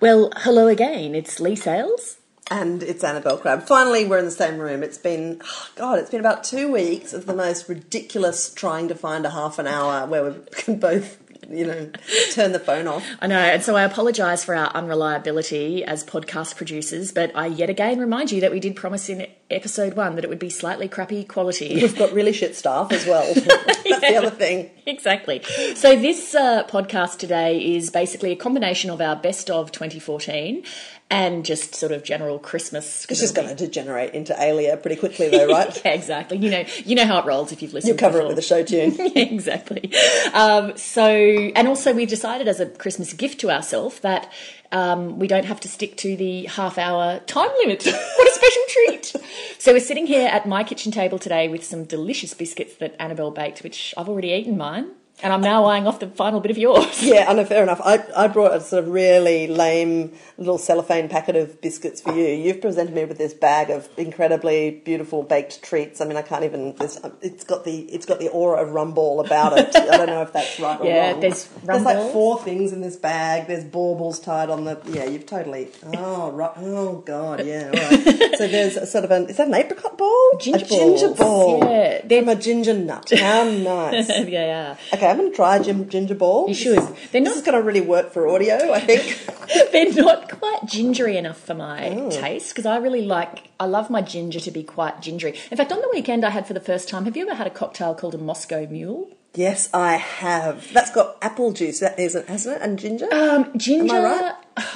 Well, hello again. It's Leigh Sales. And it's Annabelle Crabb. Finally, we're in the same room. It's been, oh God, it's been about two weeks of the most ridiculous trying to find a half an hour where we can both, you know, turn the phone off. I know, and so I apologise for our unreliability as podcast producers, but I yet again remind you that we did promise in episode one that it would be slightly crappy quality. We've got really shit staff as well. That's the other thing. Exactly. So this uh, podcast today is basically a combination of our best of 2014 and just sort of general Christmas. It's just going to degenerate into Alia pretty quickly, though, right? yeah, exactly. You know, you know how it rolls if you've listened. You'll cover before. it with a show tune. yeah, exactly. Um, so, and also we've decided as a Christmas gift to ourselves that um, we don't have to stick to the half hour time limit. what a special treat! So we're sitting here at my kitchen table today with some delicious biscuits that Annabelle baked, which I've already eaten mine. And I'm now eyeing off the final bit of yours. Yeah, I know, fair enough. I, I brought a sort of really lame little cellophane packet of biscuits for you. You've presented me with this bag of incredibly beautiful baked treats. I mean, I can't even. It's got the it's got the aura of rumball about it. I don't know if that's right or Yeah, wrong. there's There's like four things in this bag. There's baubles tied on the. Yeah, you've totally. Oh, right. Oh, God. Yeah. Right. so there's a sort of an. Is that an apricot ball? Ginger a ginger balls, ball. yeah. They're- From a ginger nut. How nice. yeah, yeah. Okay, To try gin- ginger ball. You should. They're This not- is going to really work for audio, I think. They're not quite gingery enough for my Oh. taste because I really like, I love my ginger to be quite gingery. In fact, on the weekend I had for the first time, have you ever had a cocktail called a Moscow Mule? yes, I have. That's got apple juice, that isn't, hasn't it? And ginger. Um, ginger, Am I right?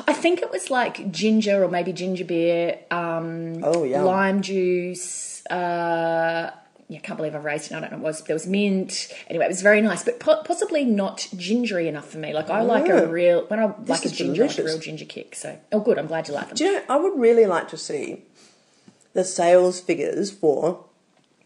I think it was like ginger or maybe ginger beer, um, Oh, yum. lime juice. Uh, yeah, I can't believe I've raised it. I don't know. It was there was mint. Anyway, it was very nice, but po- possibly not gingery enough for me. Like I like a Mm. real when I like a is ginger, I like a delicious. real ginger kick. So oh, good. I'm glad you like them. Do you know, I would really like to see the sales figures for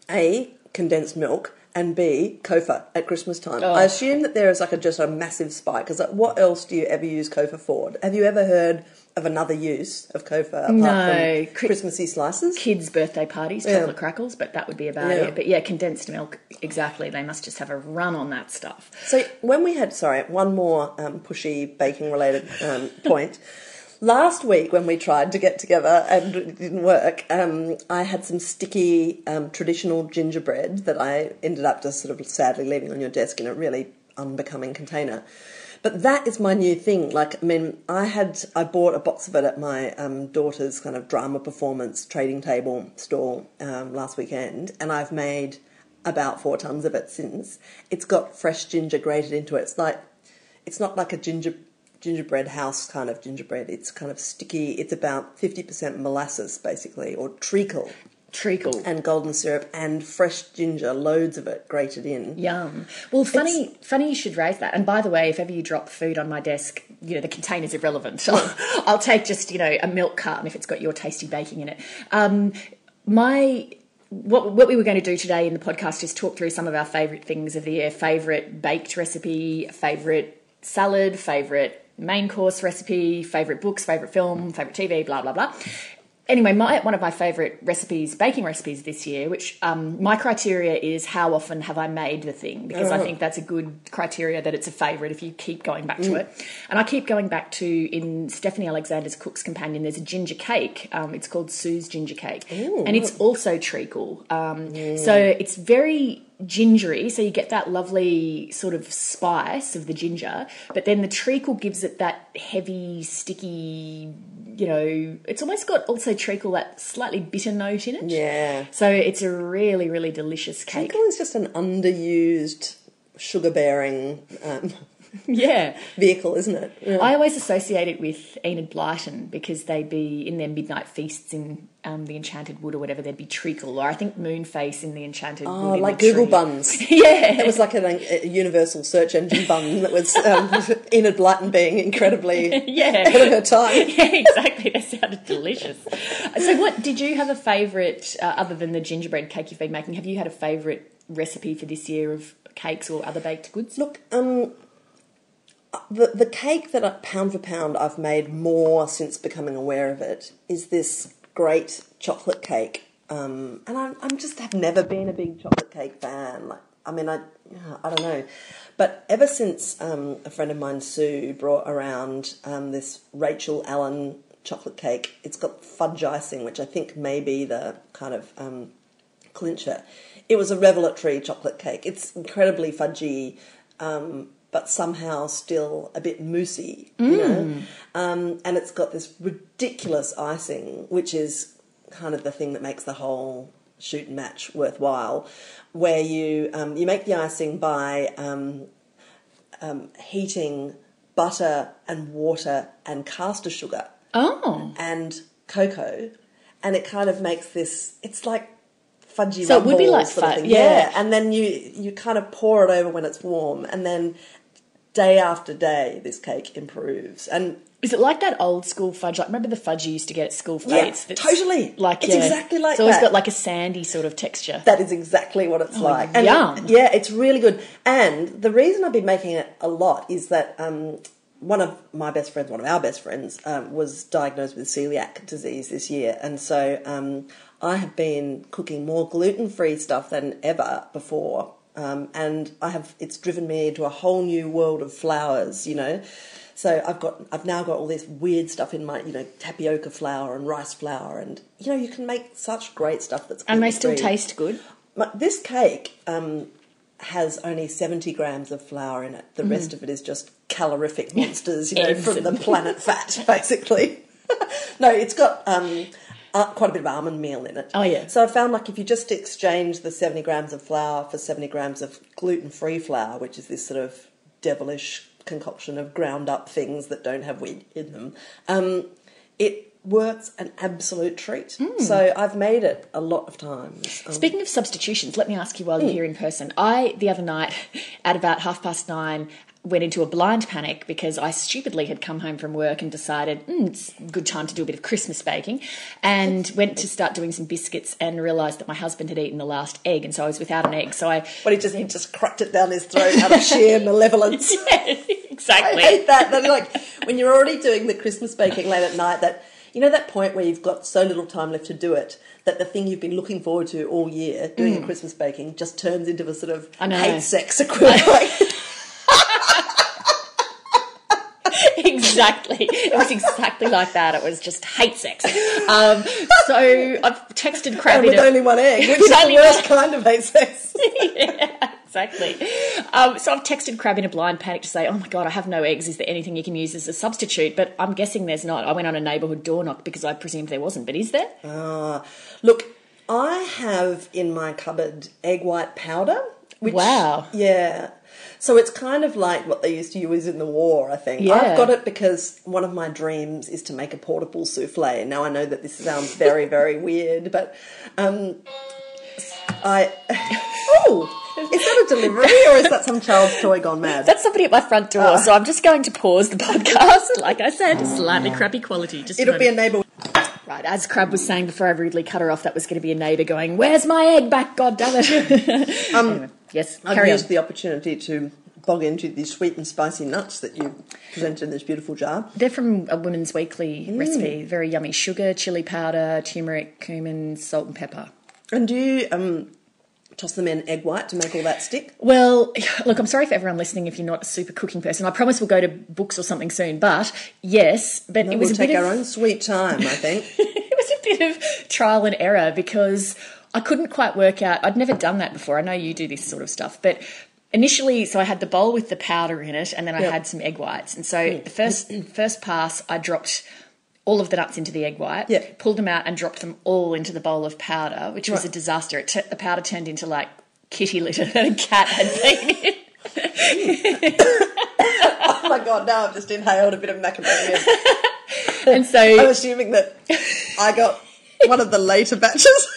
A, condensed milk, and B, Copha at Christmas time. Oh. I assume that there is like a, just a massive spike. Because like, what else do you ever use Copha for? Have you ever heard of another use of Copha apart No. from Christmassy slices? kids' birthday parties, Yeah. chocolate crackles, but that would be about Yeah. it. But yeah, condensed milk, exactly. They must just have a run on that stuff. So when we had, sorry, one more um, pushy baking related um, point. Last week when we tried to get together and it didn't work, um, I had some sticky um, traditional gingerbread that I ended up just sort of sadly leaving on your desk in a really unbecoming container. But that is my new thing. Like, I mean, I had I bought a box of it at my um, daughter's kind of drama performance trading table store um, last weekend, and I've made about four tons of it since. It's got fresh ginger grated into it. It's like it's not like a ginger gingerbread house kind of gingerbread. It's kind of sticky. It's about fifty percent molasses basically, or treacle Treacle. and golden syrup and fresh ginger, loads of it grated in. Yum. Well, funny, funny you should raise that. And by the way, if ever you drop food on my desk, you know the container's irrelevant. I'll, I'll take just you know a milk carton if it's got your tasty baking in it. Um, my what what we were going to do today in the podcast is talk through some of our favourite things of the year, favourite baked recipe, favourite salad, favourite main course recipe, favourite books, favourite film, favourite TV, blah blah blah. Anyway, my, one of my favourite recipes, baking recipes this year, which um, my criteria is how often have I made the thing because I think that's a good criteria that it's a favourite if you keep going back to it. And I keep going back to in Stephanie Alexander's Cook's Companion. There's a ginger cake. Um, it's called Sue's ginger cake, and it's also treacle. Um, So it's very gingery, so you get that lovely sort of spice of the ginger, but then the treacle gives it that heavy, sticky. You know, it's almost got also treacle that slightly bitter note in it. Yeah. So it's a really, really delicious cake. Treacle is just an underused sugar bearing um, Yeah. vehicle, isn't it? Yeah. I always associate it with Enid Blyton because they'd be in their midnight feasts in um, the Enchanted Wood or whatever. There'd be treacle, or I think Moonface in the Enchanted Oh, Wood. like Google tree. buns. Yeah, It was like an, a universal search engine bun that was um, Enid Blyton being incredibly yeah. ahead of her time. yeah, exactly. They sounded delicious. So, what did you have a favourite uh, other than the gingerbread cake you've been making? Have you had a favourite recipe for this year of cakes or other baked goods? Look, um, the the cake that I, pound for pound I've made more since becoming aware of it is this great chocolate cake. Um, and I'm, I'm just have never been a big chocolate cake fan. Like I mean, I, I don't know. But ever since um, a friend of mine, Sue, brought around um, this Rachel Allen chocolate cake, it's got fudge icing, which I think may be the kind of um, clincher. It was a revelatory chocolate cake. It's incredibly fudgy, um, but somehow still a bit moussey, you know. Um, and it's got this ridiculous icing, which is kind of the thing that makes the whole shoot and match worthwhile. Where you um, you make the icing by um, um, heating butter and water and caster sugar Oh. and cocoa, and it kind of makes this. It's like fudgy. So it would be like sort of fud- thing. yeah. and then you you kind of pour it over when it's warm, and then day after day, this cake improves. And Is it like that old school fudge? Like remember the fudge you used to get at school Yeah, fetes? that's totally. Like It's yeah, exactly like It's always that. got like a sandy sort of texture. that is exactly what it's like. And Oh, yum. yeah, it's really good. And the reason I've been making it a lot is that um, one of my best friends, one of our best friends, um, was diagnosed with celiac disease this year, and so um, I have been cooking more gluten-free stuff than ever before. Um, and I have it's driven me into a whole new world of flours, you know. So I've got I've now got all this weird stuff in my you know tapioca flour and rice flour and you know you can make such great stuff that's and they still taste good. My- This cake um, has only 70 grams of flour in it. The rest of it is just calorific monsters, you know, from the planet fat, basically. no, it's got um, uh, quite a bit of almond meal in it. Oh, yeah. So I found like if you just exchange the 70 grams of flour for 70 grams of gluten free flour, which is this sort of devilish concoction of ground up things that don't have wheat in them, um, it works an absolute treat. Hmm. So I've made it a lot of times. Um, Speaking of substitutions, let me ask you while Hmm. you're here in person. I, the other night, at about half past nine, went into a blind panic because I stupidly had come home from work and decided mm, it's a good time to do a bit of Christmas baking and went to start doing some biscuits and realised that my husband had eaten the last egg and so I was without an egg. So I. But he just he just cracked it down his throat out of sheer malevolence. I exactly. hate that. That like when you're already doing the Christmas baking late at night. That you know that point where you've got so little time left to do it that the thing you've been looking forward to all year, doing a Christmas baking, just turns into a sort of I hate sex equivalent. Exactly. It was exactly like that. It was just hate sex. Um, so I've texted Crabby. with a- only one egg, which is the worst kind of hate sex. yeah, exactly. Um, so I've texted Crabb in a blind panic to say, "Oh my god, I have no eggs. Is there anything you can use as a substitute?" But I'm guessing there's not. I went on a neighbourhood door knock because I presumed there wasn't. But is there? Ah, look, I have in my cupboard egg white powder. Which, Wow. Yeah. So it's kind of like what they used to use in the war, I think. Yeah. I've got it because one of my dreams is to make a portable souffle. Now I know that this sounds very, very weird, but um, I. Oh, is that a delivery or is that some child's toy gone mad? That's somebody at my front door. So I'm just going to pause the podcast. Like I said, slightly crappy quality. Just It'll be a neighbour. right. As Crabb was saying before I rudely cut her off, that was going to be a neighbour going, "Where's my egg back? God damn it!" um, yes. I've on. used the opportunity to bog into these sweet and spicy nuts that you presented in this beautiful jar. They're from a Women's Weekly Mm. recipe. Very yummy. Sugar, chili powder, turmeric, cumin, salt, and pepper. And do you um, toss them in egg white to make all that stick? Well, look, I'm sorry for everyone listening if you're not a super cooking person. I promise we'll go to books or something soon. But yes, but it was we'll a take bit our of, own sweet time, I think. it was a bit of trial and error because I couldn't quite work out. I'd never done that before. I know you do this sort of stuff, but initially, so I had the bowl with the powder in it, and then I Yep. Had some egg whites. And so hmm. the first first pass, I dropped all of the nuts into the egg white, Yeah. pulled them out, and dropped them all into the bowl of powder, which was a disaster. It t- the powder turned into like kitty litter that a cat had been in. oh my god, now I've just inhaled a bit of macadamia. And so I'm assuming that I got one of the later batches.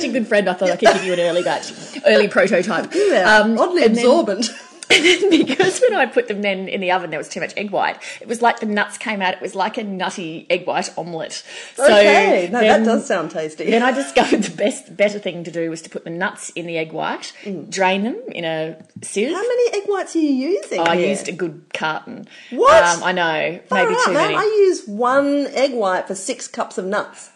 Such a good friend, I thought I could give you an early batch, early prototype. Yeah, Um, oddly absorbent. Then because when I put them then in the oven, there was too much egg white. It was like the nuts came out. It was like a nutty egg white omelette. So okay, no, then, that does sound tasty. Then I discovered the best, better thing to do was to put the nuts in the egg white, drain them in a sieve. Mm. How many egg whites are you using? I here? used a good carton. What? Um, I know, Far maybe out, too man. many. I use one egg white for six cups of nuts.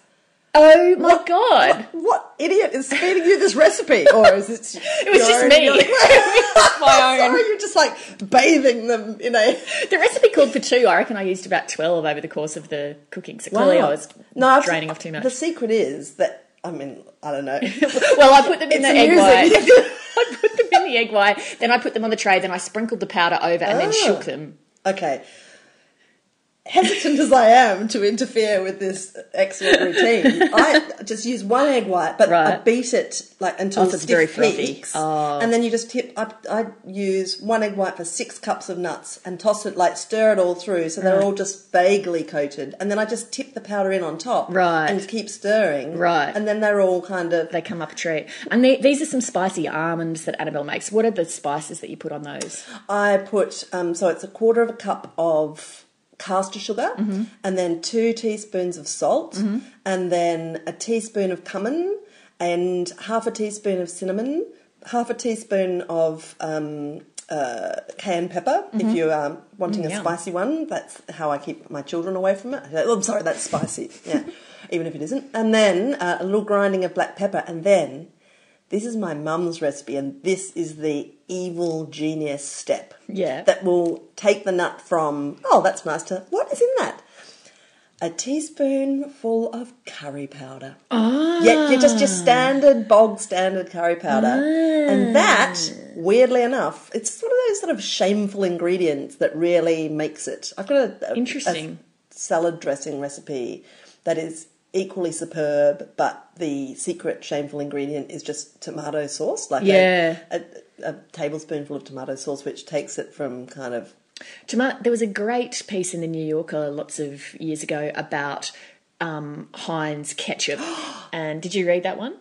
Oh, oh my What- god! What, what idiot is feeding you this recipe? Or is it? It was just me. my own. Sorry, you're just like bathing them in a. The recipe called for two. I reckon I used about twelve over the course of the cooking. So clearly I was I've- draining off too much. The secret is that I mean I don't know. well, I put them in It's the egg white. I put them in the egg white. Then I put them on the tray. Then I sprinkled the powder over and then Oh. shook ah. them. okay. Hesitant as I am to interfere with this excellent routine, I just use one egg white, but I beat it like until Oh, so it's very peaks, Oh. and then you just tip. I, I use one egg white for six cups of nuts and toss it like stir it all through, so they're Right. all just vaguely coated, and then I just tip the powder in on top, Right. and keep stirring, Right. and then they're all kind of They come up a treat. And the, these are some spicy almonds that Annabelle makes. What are the spices that you put on those? I put um, so it's a quarter of a cup of caster sugar, Mm-hmm. and then two teaspoons of salt, and then a teaspoon of cumin, and half a teaspoon of cinnamon, half a teaspoon of um, uh, cayenne pepper. If you're um, wanting a Mm-hmm. Mm, yum. spicy one, that's how I keep my children away from it. Oh, I'm sorry, that's spicy. Yeah, even if it isn't. And then uh, a little grinding of black pepper, and then. This is my mum's recipe, and this is the evil genius step Yeah. that will take the nut from, oh, that's nice to, what is in that? A teaspoonful of curry powder. Ah. Yeah, you're just your standard, bog standard curry powder. And that, weirdly enough, it's one of those sort of shameful ingredients that really makes it. I've got a, a- Interesting. a salad dressing recipe that is equally superb, but the secret shameful ingredient is just tomato sauce, like a- Yeah. a, a tablespoonful of tomato sauce, which takes it from kind of Toma- there was a great piece in the New Yorker lots of years ago about um, Heinz ketchup. and did you read that one?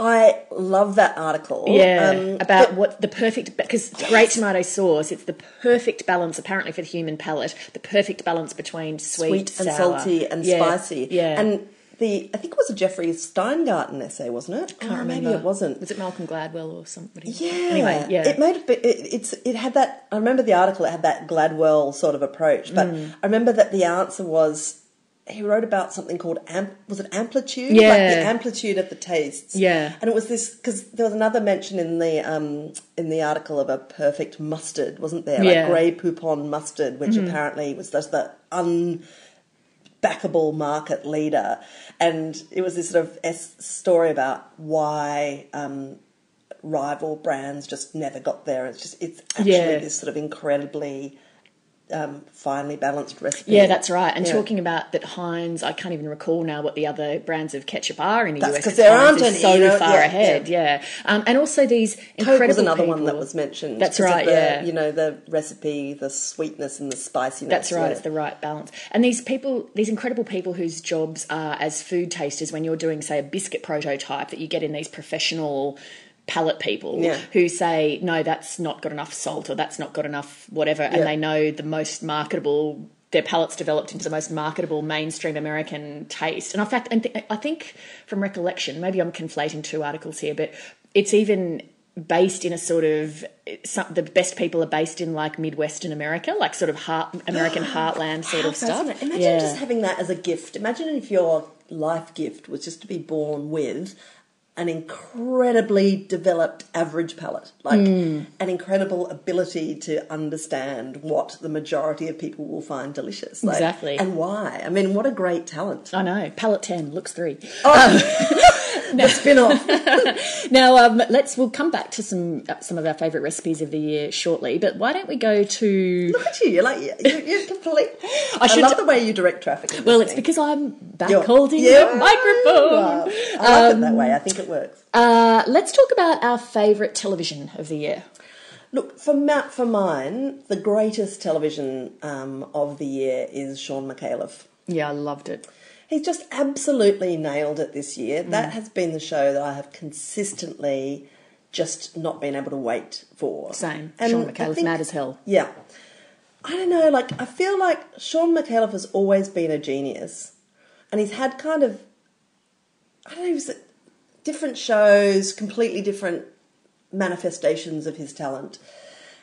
I love that article. Yeah, Um, about what the perfect because great tomato sauce. It's the perfect balance, apparently, for the human palate. The perfect balance between sweet, sweet and sour. salty and Yeah, spicy. Yeah, And the I think it was a Jeffrey Steingarten essay, wasn't it? can't Oh, remember. Maybe it wasn't. Was it Malcolm Gladwell or somebody? Yeah. Anyway, yeah. It made it, it's it had that. I remember the article. It had that Gladwell sort of approach, but Mm. I remember that the answer was he wrote about something called amp. Was it amplitude? Yeah. Like the amplitude of the tastes. Yeah. And it was this because there was another mention in the um in the article of a perfect mustard, wasn't there? Yeah. Like Grey Poupon mustard, which apparently was just the un backable market leader. And it was this sort of es- story about why um, rival brands just never got there. It's just it's actually Yeah. this sort of incredibly um, finely balanced recipe. Yeah, that's right. And Yeah. talking about that Heinz, I can't even recall now what the other brands of ketchup are in the That's US 'cause there Heinz aren't any, so you know, far yeah, ahead. Yeah, Um, and also these Coke incredible was another people. one that was mentioned. That's right, the, yeah. You know the recipe, the sweetness and the spiciness. That's right. yeah. It's the right balance. And these people, these incredible people whose jobs are as food tasters, when you're doing, say, a biscuit prototype that you get in these professional palate people Yeah. who say, no, that's not got enough salt or that's not got enough whatever, and Yeah. they know the most marketable. Their palates developed into the most marketable mainstream American taste, and in fact, I think from recollection, maybe I'm conflating two articles here, but it's even based in a sort of some, the best people are based in like Midwestern America, like sort of heart, American heartland sort of stuff. Imagine yeah. just having that as a gift. Imagine if your life gift was just to be born with an incredibly developed average palate, like Hmm. an incredible ability to understand what the majority of people will find delicious. Like, Exactly. And why. I mean, what a great talent. I know. Palate ten looks three. Oh, The spin off. Now, um, let's we'll come back to some uh, some of our favourite recipes of the year shortly. But why don't we go to? Look at you. You're like, you're, you're complete. I, should- love the way you direct traffic. Well, it's thing. because I'm back You're- holding Yeah. the microphone. I love it that way. I think it works. Uh, let's talk about our favourite television of the year. Look, for Matt, for mine, the greatest television um, of the year is Shaun Micallef. Yeah, I loved it. He's just absolutely nailed it this year. Mm. That has been the show that I have consistently just not been able to wait for. Same. And Shaun Micallef, think- mad as hell. Yeah. I don't know, like, I feel like Shaun Micallef has always been a genius. And he's had kind of, I don't know, different shows, completely different manifestations of his talent.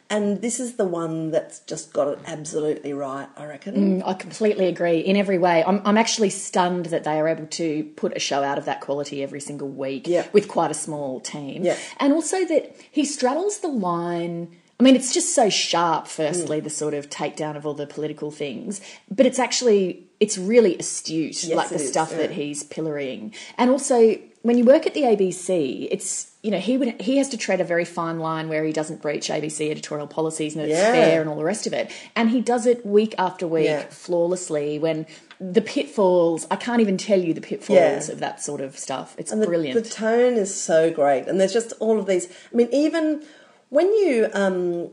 And this is the one that's just got it absolutely right, I reckon. I completely agree in every way. I'm, I'm actually stunned that they are able to put a show out of that quality every single week Yeah. with quite a small team. Yeah. And also that he straddles the line. I mean, it's just so sharp, firstly, Mm. the sort of takedown of all the political things, but it's actually, it's really astute, Yes, like the is, stuff yeah. that he's pillorying. And also, when you work at the ABC, it's, you know, he would he has to tread a very fine line where he doesn't breach ABC editorial policies and that Yeah. it's fair and all the rest of it. And he does it week after week Yeah. flawlessly when the pitfalls I can't even tell you the pitfalls Yeah. of that sort of stuff. It's And the, brilliant. The tone is so great, and there's just all of these. I mean, even when you um,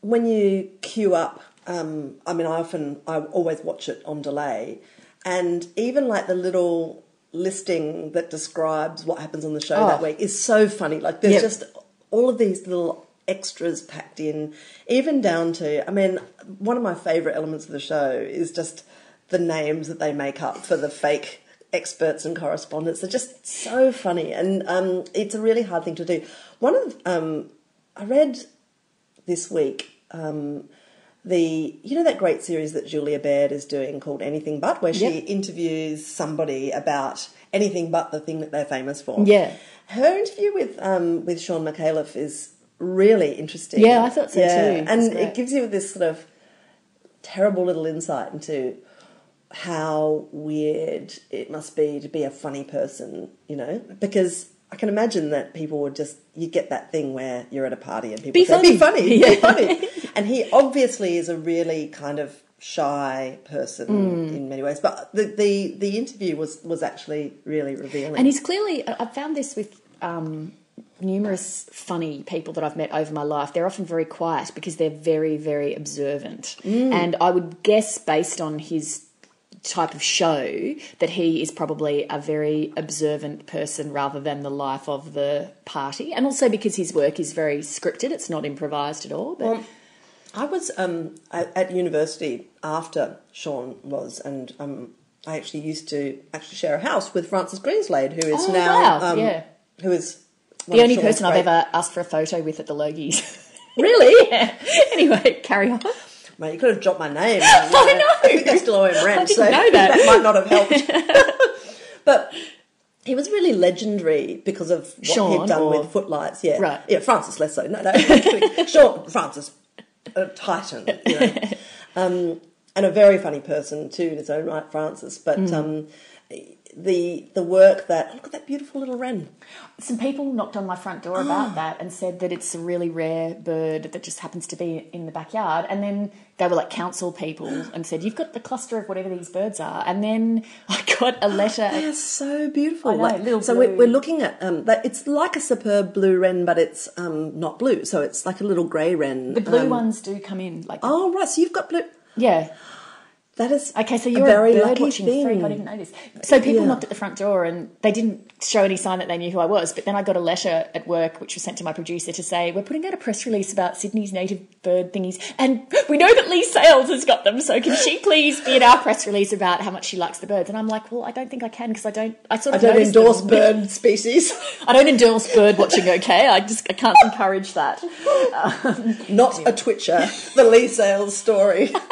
when you queue up. Um, I mean, I often I always watch it on delay, and even like the little listing that describes what happens on the show that Oh. week is so funny. Like there's Yep. just all of these little extras packed in, even down to. I mean, one of my favourite elements of the show is just the names that they make up for the fake experts and correspondents. They're just so funny, and um, it's a really hard thing to do. One of um, I read this week um, the you know that great series that Julia Baird is doing called Anything But, where she Yep. interviews somebody about anything but the thing that they're famous for. Yeah. her interview with um, with Shaun Micallef is really interesting. Yeah, I thought so too. And it gives you this sort of terrible little insight into how weird it must be to be a funny person, you know, because I can imagine that people would just you get that thing where you're at a party and people Be say, funny." "Be funny, be funny," and he obviously is a really kind of shy person Hmm. in many ways. But the, the the interview was was actually really revealing. And he's clearly, I've found this with um, numerous funny people that I've met over my life. They're often very quiet because they're very, very observant. Mm. And I would guess, based on his type of show, that he is probably a very observant person rather than the life of the party. And also because his work is very scripted, it's not improvised at all. But Well, I was um, at, university after Shaun was, and um, I actually used to actually share a house with Francis Greenslade, who is Oh, now wow, um, yeah. who is the only person I've ever asked for a photo with at the Logies. really. yeah. Anyway, carry on. Mate, you could have dropped my name. I know. I think I still owe him rent, I so know that. might not have helped. but he was really legendary because of what Shaun, he'd done or- with Footlights. Yeah, Right. Yeah, Francis less so. No, no. Shaun Francis, a titan. You know. um, and a very funny person too in his own right, Francis. But Mm. um, the the work that look at that beautiful little wren. Some people knocked on my front door about that and said that it's a really rare bird that just happens to be in the backyard. And then they were like council people and said, You've got the cluster of whatever these birds are. And then I got a letter. They are so beautiful. I know, Like, little so we're, blue. we're looking at um, that. It's like a superb blue wren, but it's um, not blue. So it's like a little grey wren. the blue um, ones do come in. like Oh right, so you've got blue. Yeah. That is Okay, so you're a, very bird lucky watching thing. freak. I didn't know this. So people Yeah. knocked at the front door and they didn't show any sign that they knew who I was. But then I got a letter at work, which was sent to my producer to say, We're putting out a press release about Sydney's native bird thingies. And we know that Leigh Sales has got them. So can she please be in our press release about how much she likes the birds? And I'm like, Well, I don't think I can because I don't, I sort I of don't endorse them. bird species. I don't endorse bird watching, okay? I just, I can't encourage that. not a twitcher. The Leigh Sales story.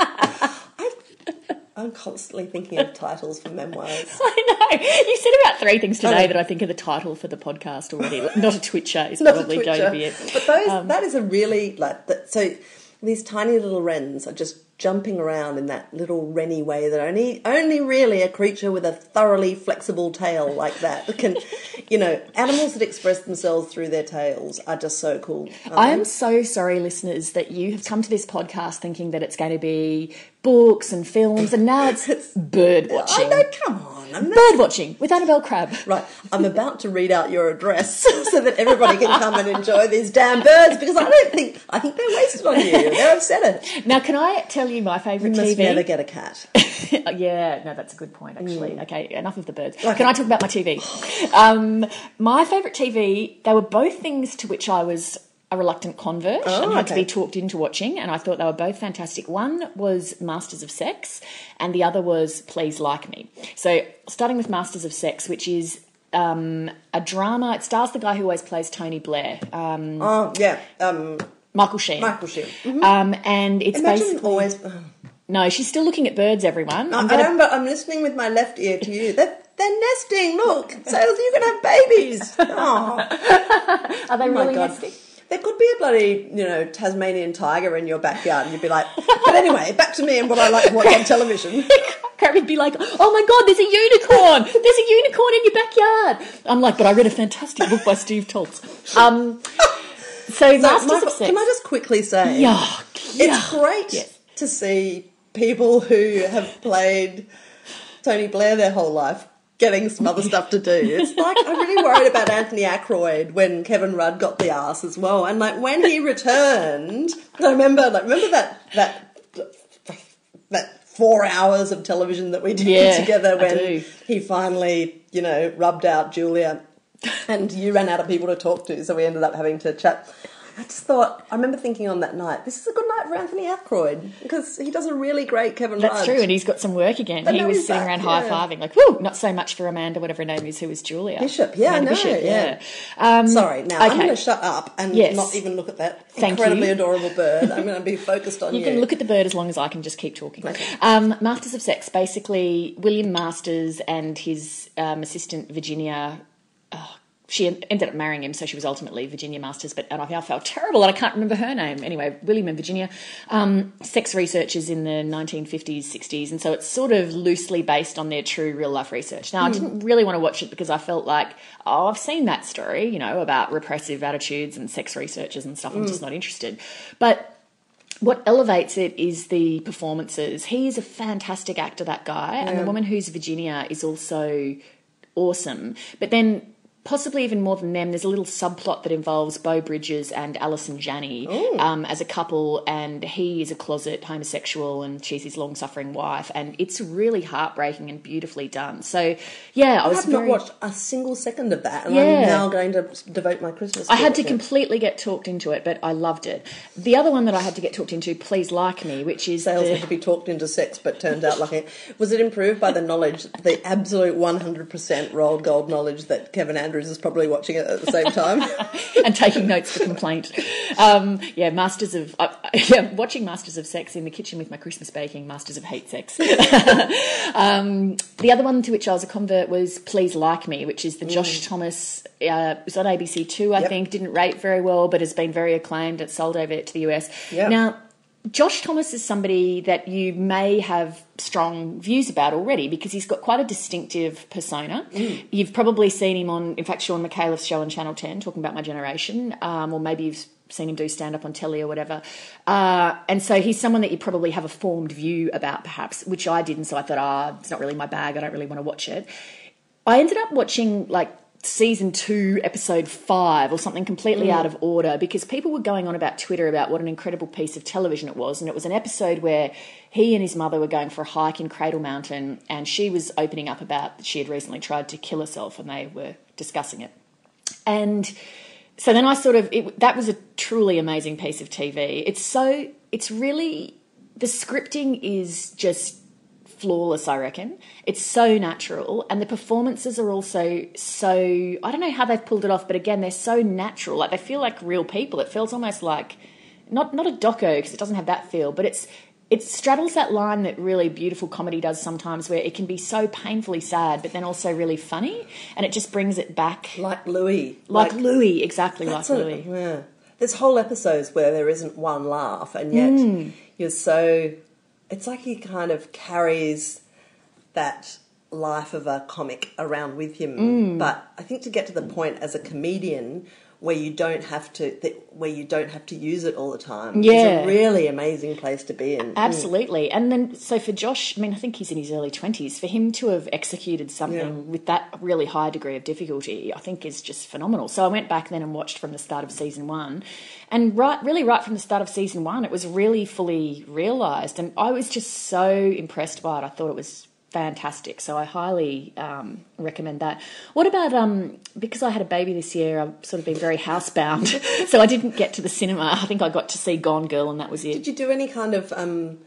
I'm constantly thinking of titles for memoirs. I know. You said about three things today that I think are the title for the podcast already. Not a Twitcher is Not probably going twitcher. to be it. But those, Um, that is a really like that. So these tiny little wrens are just jumping around in that little wrenny way that only only really a creature with a thoroughly flexible tail like that can, you know, animals that express themselves through their tails are just so cool. I am so sorry, listeners, that you have come to this podcast thinking that it's going to be books and films, and now it's bird I watching. know. Come on. I'm Bird watching with Annabelle Crabb. Right, I'm about to read out your address so that everybody can come and enjoy these damn birds because I don't think I think they're wasted on you. They're upset it. Now, can I tell you my favourite TV? Must never get a cat. Yeah, no, that's a good point, actually. Mm. Okay, enough of the birds. Can I talk about my TV? Um, my favourite TV, they were both things to which I was a reluctant convert Oh, and had to be talked into watching, and I thought they were both fantastic. One was Masters of Sex, and the other was Please Like Me. So, starting with Masters of Sex, which is um, a drama. It stars the guy who always plays Tony Blair. Um, Oh yeah, um, Michael Sheen. Michael Sheen. Um, and it's Imagine basically always. no, she's still looking at birds. Everyone, I I'm gonna- remember I'm listening with my left ear to you. They're, they're nesting. Look, Sales, you can have babies. Oh, are they my really nesting? There could be a bloody, you know, Tasmanian tiger in your backyard, and you'd be like, but anyway, back to me and what I like to watch on television. Carrie would be like, "Oh my god, there's a unicorn! There's a unicorn in your backyard." I'm like, "But I read a fantastic book by Steve Toltz." Um, so, So, Masters of Sex. can I just quickly say, yeah, yeah. it's great Yes. to see people who have played Tony Blair their whole life getting some other stuff to do. It's like I'm really worried about Anthony Ackroyd when Kevin Rudd got the ass as well, and like when he returned, I remember like remember that that that four hours of television that we did Yeah, together when he finally you know rubbed out Julia. And you ran out of people to talk to, so we ended up having to chat. I just thought, I remember thinking on that night, this is a good night for Anthony Ackroyd because he does a really great Kevin That's Rudd. true, and he's got some work again. But he was sitting back, around yeah. high fiving, like, "Whoo!" Not so much for Amanda, whatever her name is, who was Julia Bishop, yeah, Amanda I know, Bishop, yeah. Um, Sorry, now I'm going to shut up and Yes. not even look at that Thank incredibly you. adorable bird. I'm going to be focused on you. You can look at the bird as long as I can just keep talking. Um, Masters of Sex, basically, William Masters and his um, assistant Virginia. oh, she ended up marrying him, so she was ultimately Virginia Masters. But and I I felt terrible that I can't remember her name. Anyway, William and Virginia, um, sex researchers in the 1950s, 60s, and so it's sort of loosely based on their true real life research. Now, I didn't really want to watch it because I felt like, oh, I've seen that story, you know, about repressive attitudes and sex researchers and stuff. I'm just not interested. But what elevates it is the performances. He is a fantastic actor, that guy, and the woman who's Virginia is also awesome. But then, possibly even more than them, there's a little subplot that involves Beau Bridges and Allison Janney um, as a couple, and he is a closet homosexual, and she's his long-suffering wife, and it's really heartbreaking and beautifully done. So, yeah, I I was have not very- watched a single second of that, and Yeah. I'm now going to devote my Christmas. I had to completely get talked into it, but I loved it. The other one that I had to get talked into, Please Like Me, which is Sales the- had to be talked into sex, but turned out like it. Was it improved by the knowledge, the absolute 100% rolled gold knowledge that Kevin Andrews is probably watching it at the same time? and taking notes for complaint. Um, yeah, Masters of uh, yeah, watching Masters of Sex in the kitchen with my Christmas baking. Masters of Hate Sex. um, the other one to which I was a convert was Please Like Me, which is the Josh Thomas. Uh, it was on ABC Two, I Yep. think. Didn't rate very well, but has been very acclaimed. It sold over to the US. Yep. Now. Josh Thomas is somebody that you may have strong views about already because he's got quite a distinctive persona. You've probably seen him on, in fact, Shaun Micallef's show on Channel 10 talking about my generation, um, or maybe you've seen him do stand up on telly or whatever. Uh, and so he's someone that you probably have a formed view about, perhaps, which I didn't. So I thought, ah, it's not really my bag. I don't really want to watch it. I ended up watching like season two, episode five, or something completely mm. out of order because people were going on about Twitter about what an incredible piece of television it was. And it was an episode where he and his mother were going for a hike in Cradle Mountain, and she was opening up about that she had recently tried to kill herself, and they were discussing it. And so then I sort of it, that was a truly amazing piece of TV. It's so it's really the scripting is just flawless. I reckon it's so natural, and the performances are also so. I don't know how they've pulled it off, but again, they're so natural. Like they feel like real people. It feels almost like not not a doco because it doesn't have that feel, but it's it straddles that line that really beautiful comedy does sometimes, where it can be so painfully sad, but then also really funny, and it just brings it back. like Louis. Like, Louis, exactly like a- Louis. Yeah. There's whole episodes where there isn't one laugh, and yet Hmm. you're so. It's like he kind of carries that life of a comic around with him. Hmm. But I think to get to the point as a comedian where you don't have to, where you don't have to use it all the time, Yeah. it's a really amazing place to be in. Mm. Absolutely. And then, so for Josh, I mean, I think he's in his early 20s. For him to have executed something Yeah. with that really high degree of difficulty, I think is just phenomenal. So I went back then and watched from the start of season one. And right, really, right from the start of season one, it was really fully realised. And I was just so impressed by it. I thought it was fantastic. So I highly um, recommend that. What about um, because I had a baby this year? I've sort of been very housebound, so I didn't get to the cinema. I think I got to see Gone Girl, and that was it. Did you do any kind of um,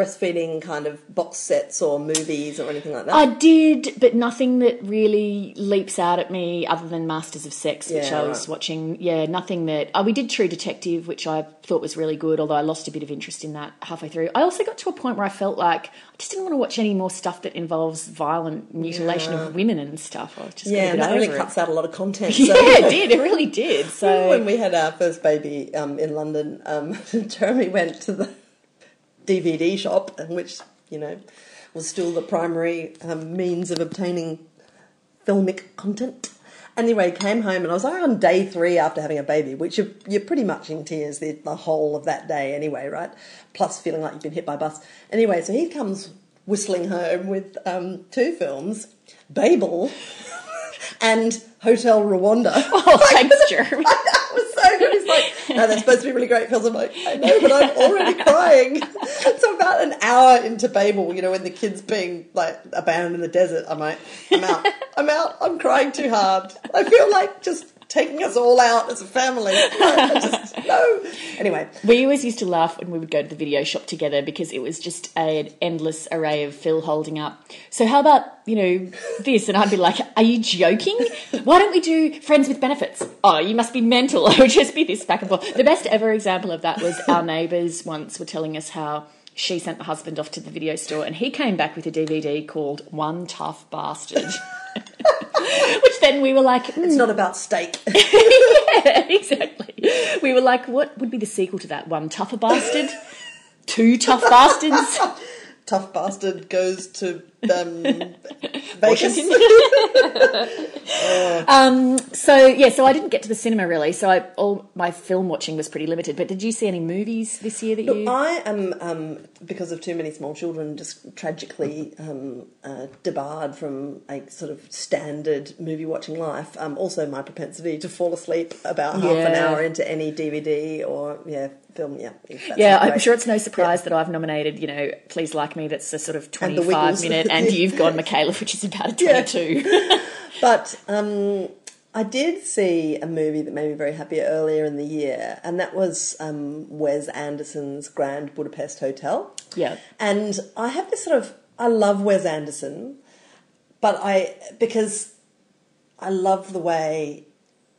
breastfeeding kind of box sets or movies or anything like that? I did, but nothing that really leaps out at me other than Masters of Sex, which Yeah, I was right. watching. Yeah, nothing that. Oh, we did True Detective, which I thought was really good, although I lost a bit of interest in that halfway through. I also got to a point where I felt like I just didn't want to watch any more stuff that involves violent mutilation Yeah. of women and stuff. I just yeah, and that really it. cuts out a lot of content. So. Yeah, it did. It really did. So when we had our first baby um, in London, um, Jeremy went to the DVD shop, which you know was still the primary um, means of obtaining filmic content. Anyway, came home and I was like on day three after having a baby, which you're, you're pretty much in tears the, the whole of that day anyway, right? Plus feeling like you've been hit by a bus. Anyway, so he comes whistling home with um, two films, Babel and Hotel Rwanda. oh, thanks, Jeremy. That was so good. He's like, no, they're supposed to be really great films. I'm like, I know, but I'm already crying. So about an hour into Babel, you know, when the kid's being like abandoned in the desert, I'm like, I'm out. I'm out. I'm crying too hard. I feel like just taking us all out as a family. No, just, no. Anyway, We always used to laugh when we would go to the video shop together because it was just an endless array of Phil holding up. So how about, you know, this? And I'd be like, are you joking? Why don't we do Friends with Benefits? Oh, you must be mental. It would just be this back and forth. The best ever example of that was our neighbours once were telling us how she sent the husband off to the video store and he came back with a DVD called One Tough Bastard. Which then we were like, "Hmm, it's not about steak. yeah, exactly. We were like, what would be the sequel to that? One tougher bastard? Two tough bastards? Tough bastard goes to um, Vegas. Um, so yeah, so I didn't get to the cinema really. So I, all my film watching was pretty limited. But did you see any movies this year that you? I am, um, because of too many small children, just tragically um, uh, debarred from a sort of standard movie watching life. Um, also, my propensity to fall asleep about half an hour into any DVD or yeah film. Yeah, yeah, I'm great. sure it's no surprise that I've nominated, you know, Please Like Me, that's a sort of 25 Wiggles. minute, and you've gone Micallef, which is about a Yeah. 22. But um, I did see a movie that made me very happy earlier in the year, and that was um, Wes Anderson's Grand Budapest Hotel. yeah. And I have this sort of I love Wes Anderson, but I because I love the way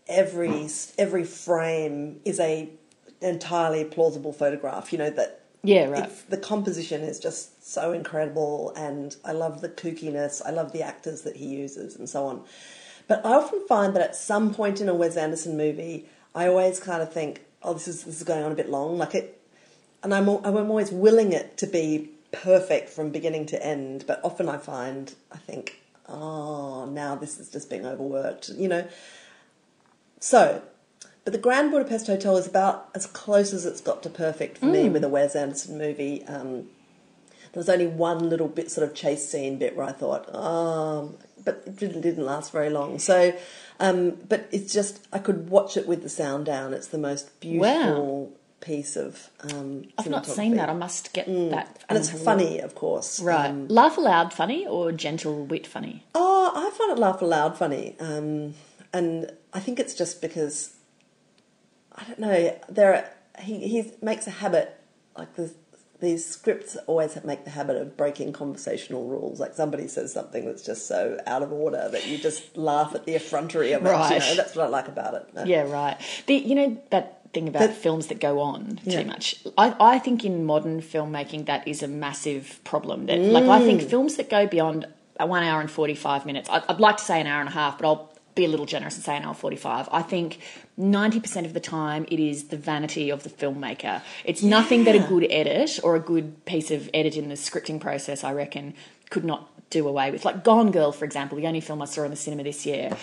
every every frame is a entirely plausible photograph. You know that Yeah, right. it's, the composition is just so incredible, and I love the kookiness. I love the actors that he uses, and so on. But I often find that at some point in a Wes Anderson movie, I always kind of think, "Oh, this is this is going on a bit long." Like it, and I'm I'm always willing it to be perfect from beginning to end. But often I find I think, "Oh, now this is just being overworked," you know. So, but the Grand Budapest Hotel is about as close as it's got to perfect for me with a Wes Anderson movie. Um, there was only one little bit, sort of chase scene bit where I thought, oh, but it didn't, didn't last very long. So, um, but it's just I could watch it with the sound down. It's the most beautiful piece of. Um, I've not seen that. I must get that. and it's funny, of course. Right. Um, Laugh aloud funny or gentle wit funny? Oh, I find it laugh aloud funny, um, and I think it's just because I don't know. There, are, he he makes a habit like the, these scripts always make the habit of breaking conversational rules. Like somebody says something that's just so out of order that you just laugh at the effrontery of it. You Right. know, that's what I like about it. Uh, Yeah, right. The you know that thing about But- films that go on Yeah. too much. I, I think in modern filmmaking that is a massive problem. That like I Mm. think films that go beyond a one hour and forty five minutes. I'd, I'd like to say an hour and a half, but I'll be a little generous and say an hour forty five. I think ninety percent of the time it is the vanity of the filmmaker. It's nothing that a good edit or a good piece of edit in the scripting process. I reckon could not do away with. Like Gone Girl, for example, the only film I saw in the cinema this year.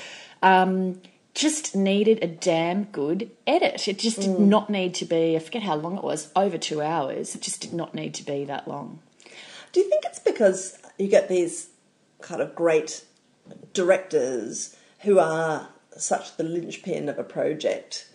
Um, just needed a damn good edit. It just did not need to be, I forget how long it was, over two hours. It just did not need to be that long. Do you think it's because you get these kind of great directors who are such the linchpin of a project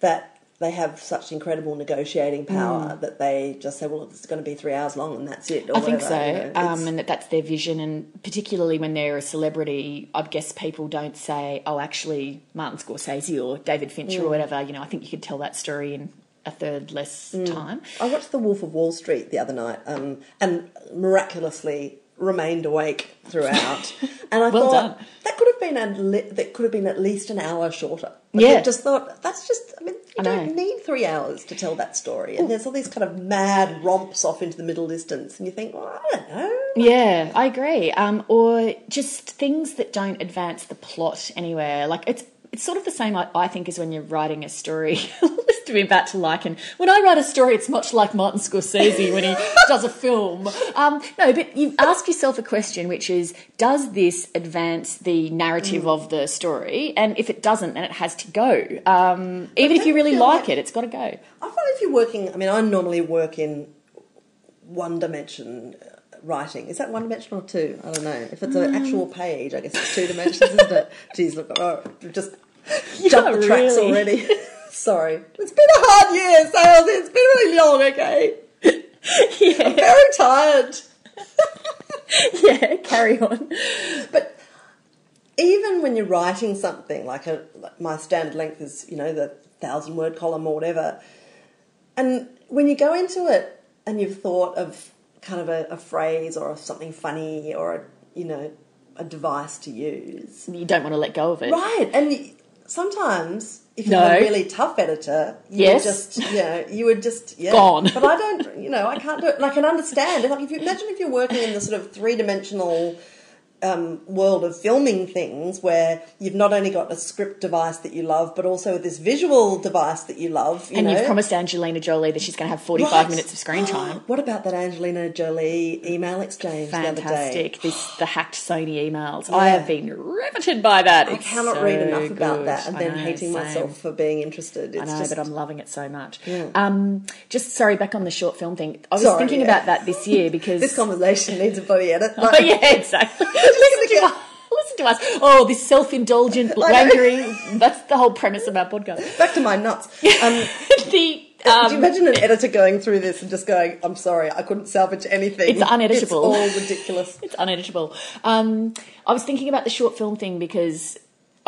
that they have such incredible negotiating power that they just say, well, it's going to be three hours long and that's it. Or I think so, you know. um, and that that's their vision. And particularly when they're a celebrity, I guess people don't say, "Oh, actually, Martin Scorsese or David Fincher or whatever." You know, I think you could tell that story in a third less Mm. time. I watched The Wolf of Wall Street the other night, um, and miraculously remained awake throughout. And I Well thought done. that could have been a that could have been at least an hour shorter. But Yeah. I just thought that's just. I mean, you I don't know. need three hours to tell that story. And there's all these kind of mad romps off into the middle distance, and you think, well, I don't know. Yeah, I agree. Um, or just things that don't advance the plot anywhere. Like it's it's sort of the same, I, I think, as when you're writing a story. Me about to like, and when I write a story, it's much like Martin Scorsese when he does a film. Um, no, but you ask yourself a question, which is, does this advance the narrative of the story? And if it doesn't, then it has to go. Um, even if you really like like- it, it's got to go. I find if you're working, I mean, I normally work in one dimension writing. Is that one dimensional or two? I don't know. If it's an um. actual page, I guess it's two dimensions, isn't it? Jeez, look, oh, just jumped the tracks really. already. Sorry. It's been a hard year, sales. It's been really long, okay? yeah, Very tired. yeah, carry on. But even when you're writing something, like, a, like my standard length is, you know, the thousand word column or whatever, and when you go into it and you've thought of kind of a, a phrase or something funny or, a, you know, a device to use, You don't want to let go of it. right? And sometimes if you're No. a really tough editor, you Yes. would just, you know, you would just, yeah. Gone. But I don't, you know, I can't do it. And I can understand. Like if you imagine if you're working in the sort of three dimensional um, world of filming things where you've not only got a script device that you love, but also this visual device that you love. You and know? you've promised Angelina Jolie that she's going to have 45 Right. minutes of screen time. What about that Angelina Jolie email exchange the other day? Fantastic. This the hacked Sony emails. I have been riveted by that. I It's cannot so read enough about that and I then know, hating same. myself for being interested. It's I know, just, but I'm loving it so much. Yeah. Um, just sorry, back on the short film thing. I was Sorry, thinking yeah. about that this year because this conversation needs a bloody edit. Oh, yeah, exactly. listen, to us, listen to us. Oh, this self-indulgent wankery. That's the whole premise of our podcast. Back to my nuts. Um, the do um, you imagine an editor going through this and just going, "I'm sorry, I couldn't salvage anything. It's uneditable. It's all ridiculous." It's uneditable. Um, I was thinking about the short film thing because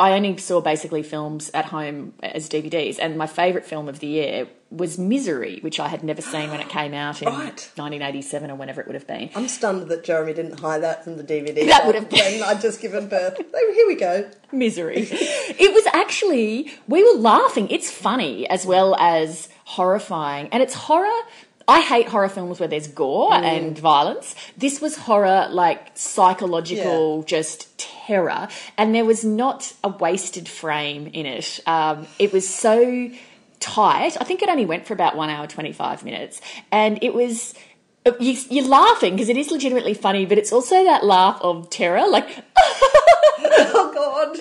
I only saw basically films at home as DVDs, and my favourite film of the year was Misery, which I had never seen when it came out in Right. 1987 or whenever it would have been. I'm stunned that Jeremy didn't hide that from the DVD. That would have when I'd just given birth. Oh, here we go. Misery. it was actually, we were laughing. It's funny as well as horrifying. And it's horror. I hate horror films where there's gore mm. and violence. This was horror, like psychological, just terror. And there was not a wasted frame in it. Um, it was so tight. I think it only went for about one hour, 25 minutes. And it was. You, you're laughing because it is legitimately funny, but it's also that laugh of terror. Like, Oh God!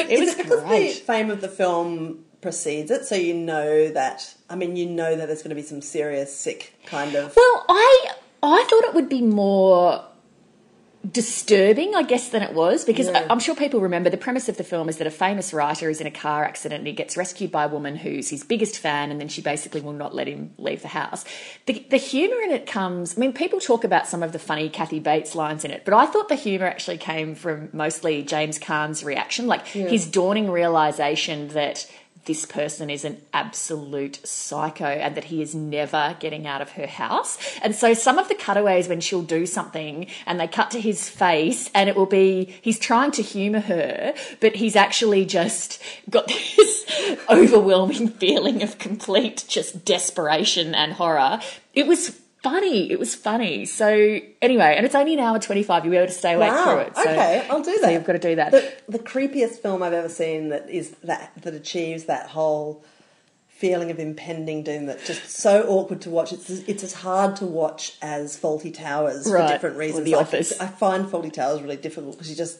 it was because great. the fame of the film precedes it, so you know that. I mean, you know that there's going to be some serious, sick kind of. Well, I I thought it would be more disturbing, I guess, than it was because Yeah. I'm sure people remember the premise of the film is that a famous writer is in a car accident and he gets rescued by a woman who's his biggest fan, and then she basically will not let him leave the house. The, the humour in it comes. I mean, people talk about some of the funny Kathy Bates lines in it, but I thought the humour actually came from mostly James Caan's reaction, like his dawning realization that this person is an absolute psycho and that he is never getting out of her house. And so some of the cutaways when she'll do something and they cut to his face and it will be he's trying to humor her, but he's actually just got this overwhelming feeling of complete just desperation and horror. It was funny. It was funny. So anyway, and it's only an hour 25. You'll be able to stay awake Wow. through it. So, okay, I'll do so that. you've got to do that. The, the creepiest film I've ever seen that is that that achieves that whole feeling of impending doom that's just so awkward to watch. It's it's as hard to watch as Fawlty Towers Right, for different or reasons. The I- Office. I find Fawlty Towers really difficult because you just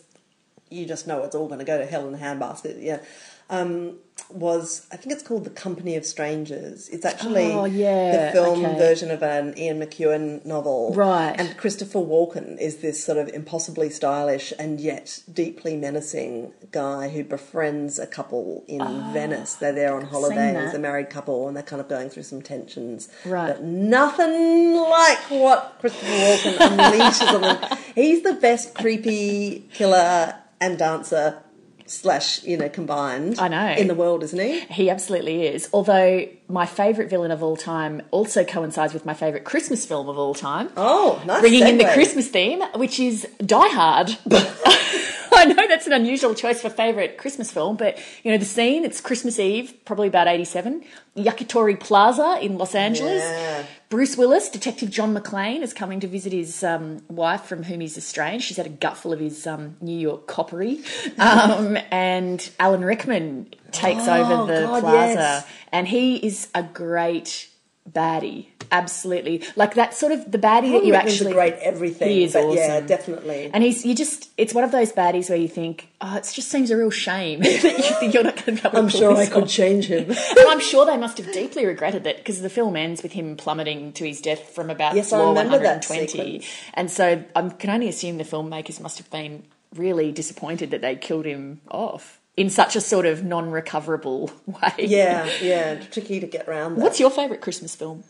you just know it's all going to go to hell in a handbasket. Yeah. Um, was I think it's called The Company of Strangers. It's actually Oh, yeah, the film okay. version of an Ian McEwan novel. Right. And Christopher Walken is this sort of impossibly stylish and yet deeply menacing guy who befriends a couple in Venice. They're there on holiday, as a married couple, and they're kind of going through some tensions. Right. But nothing like what Christopher Walken unleashes on them. He's the best creepy killer and dancer slash you know combined. I know. in the world, isn't he? He absolutely is. Although my favourite villain of all time also coincides with my favourite Christmas film of all time. Oh, nice. bringing in the. Christmas theme, which is Die Hard. I know that's an unusual choice for favourite Christmas film, but you know the scene. It's Christmas Eve, probably about eighty-seven. Nakatomi Plaza in Los Angeles. Yeah. Bruce Willis, Detective John McClane, is coming to visit his um, wife from whom he's estranged. She's had a gutful of his um, New York coppery, um, and Alan Rickman takes Oh, over the God, plaza, yes. and he is a great baddie. Absolutely, like that sort of the baddie that you Rickman's a actually great everything. He is but Yeah, definitely. and he's you just it's one of those baddies where you think, oh, it just seems a real shame that you think you're not going to be able I'm pull sure I this could change him. And I'm sure they must have deeply regretted that because the film ends with him plummeting to his death from about Yes, floor remember that 120. sequence. And so I can only assume the filmmakers must have been really disappointed that they killed him off in such a sort of non-recoverable way. yeah, yeah, tricky to get around that. What's your favourite Christmas film?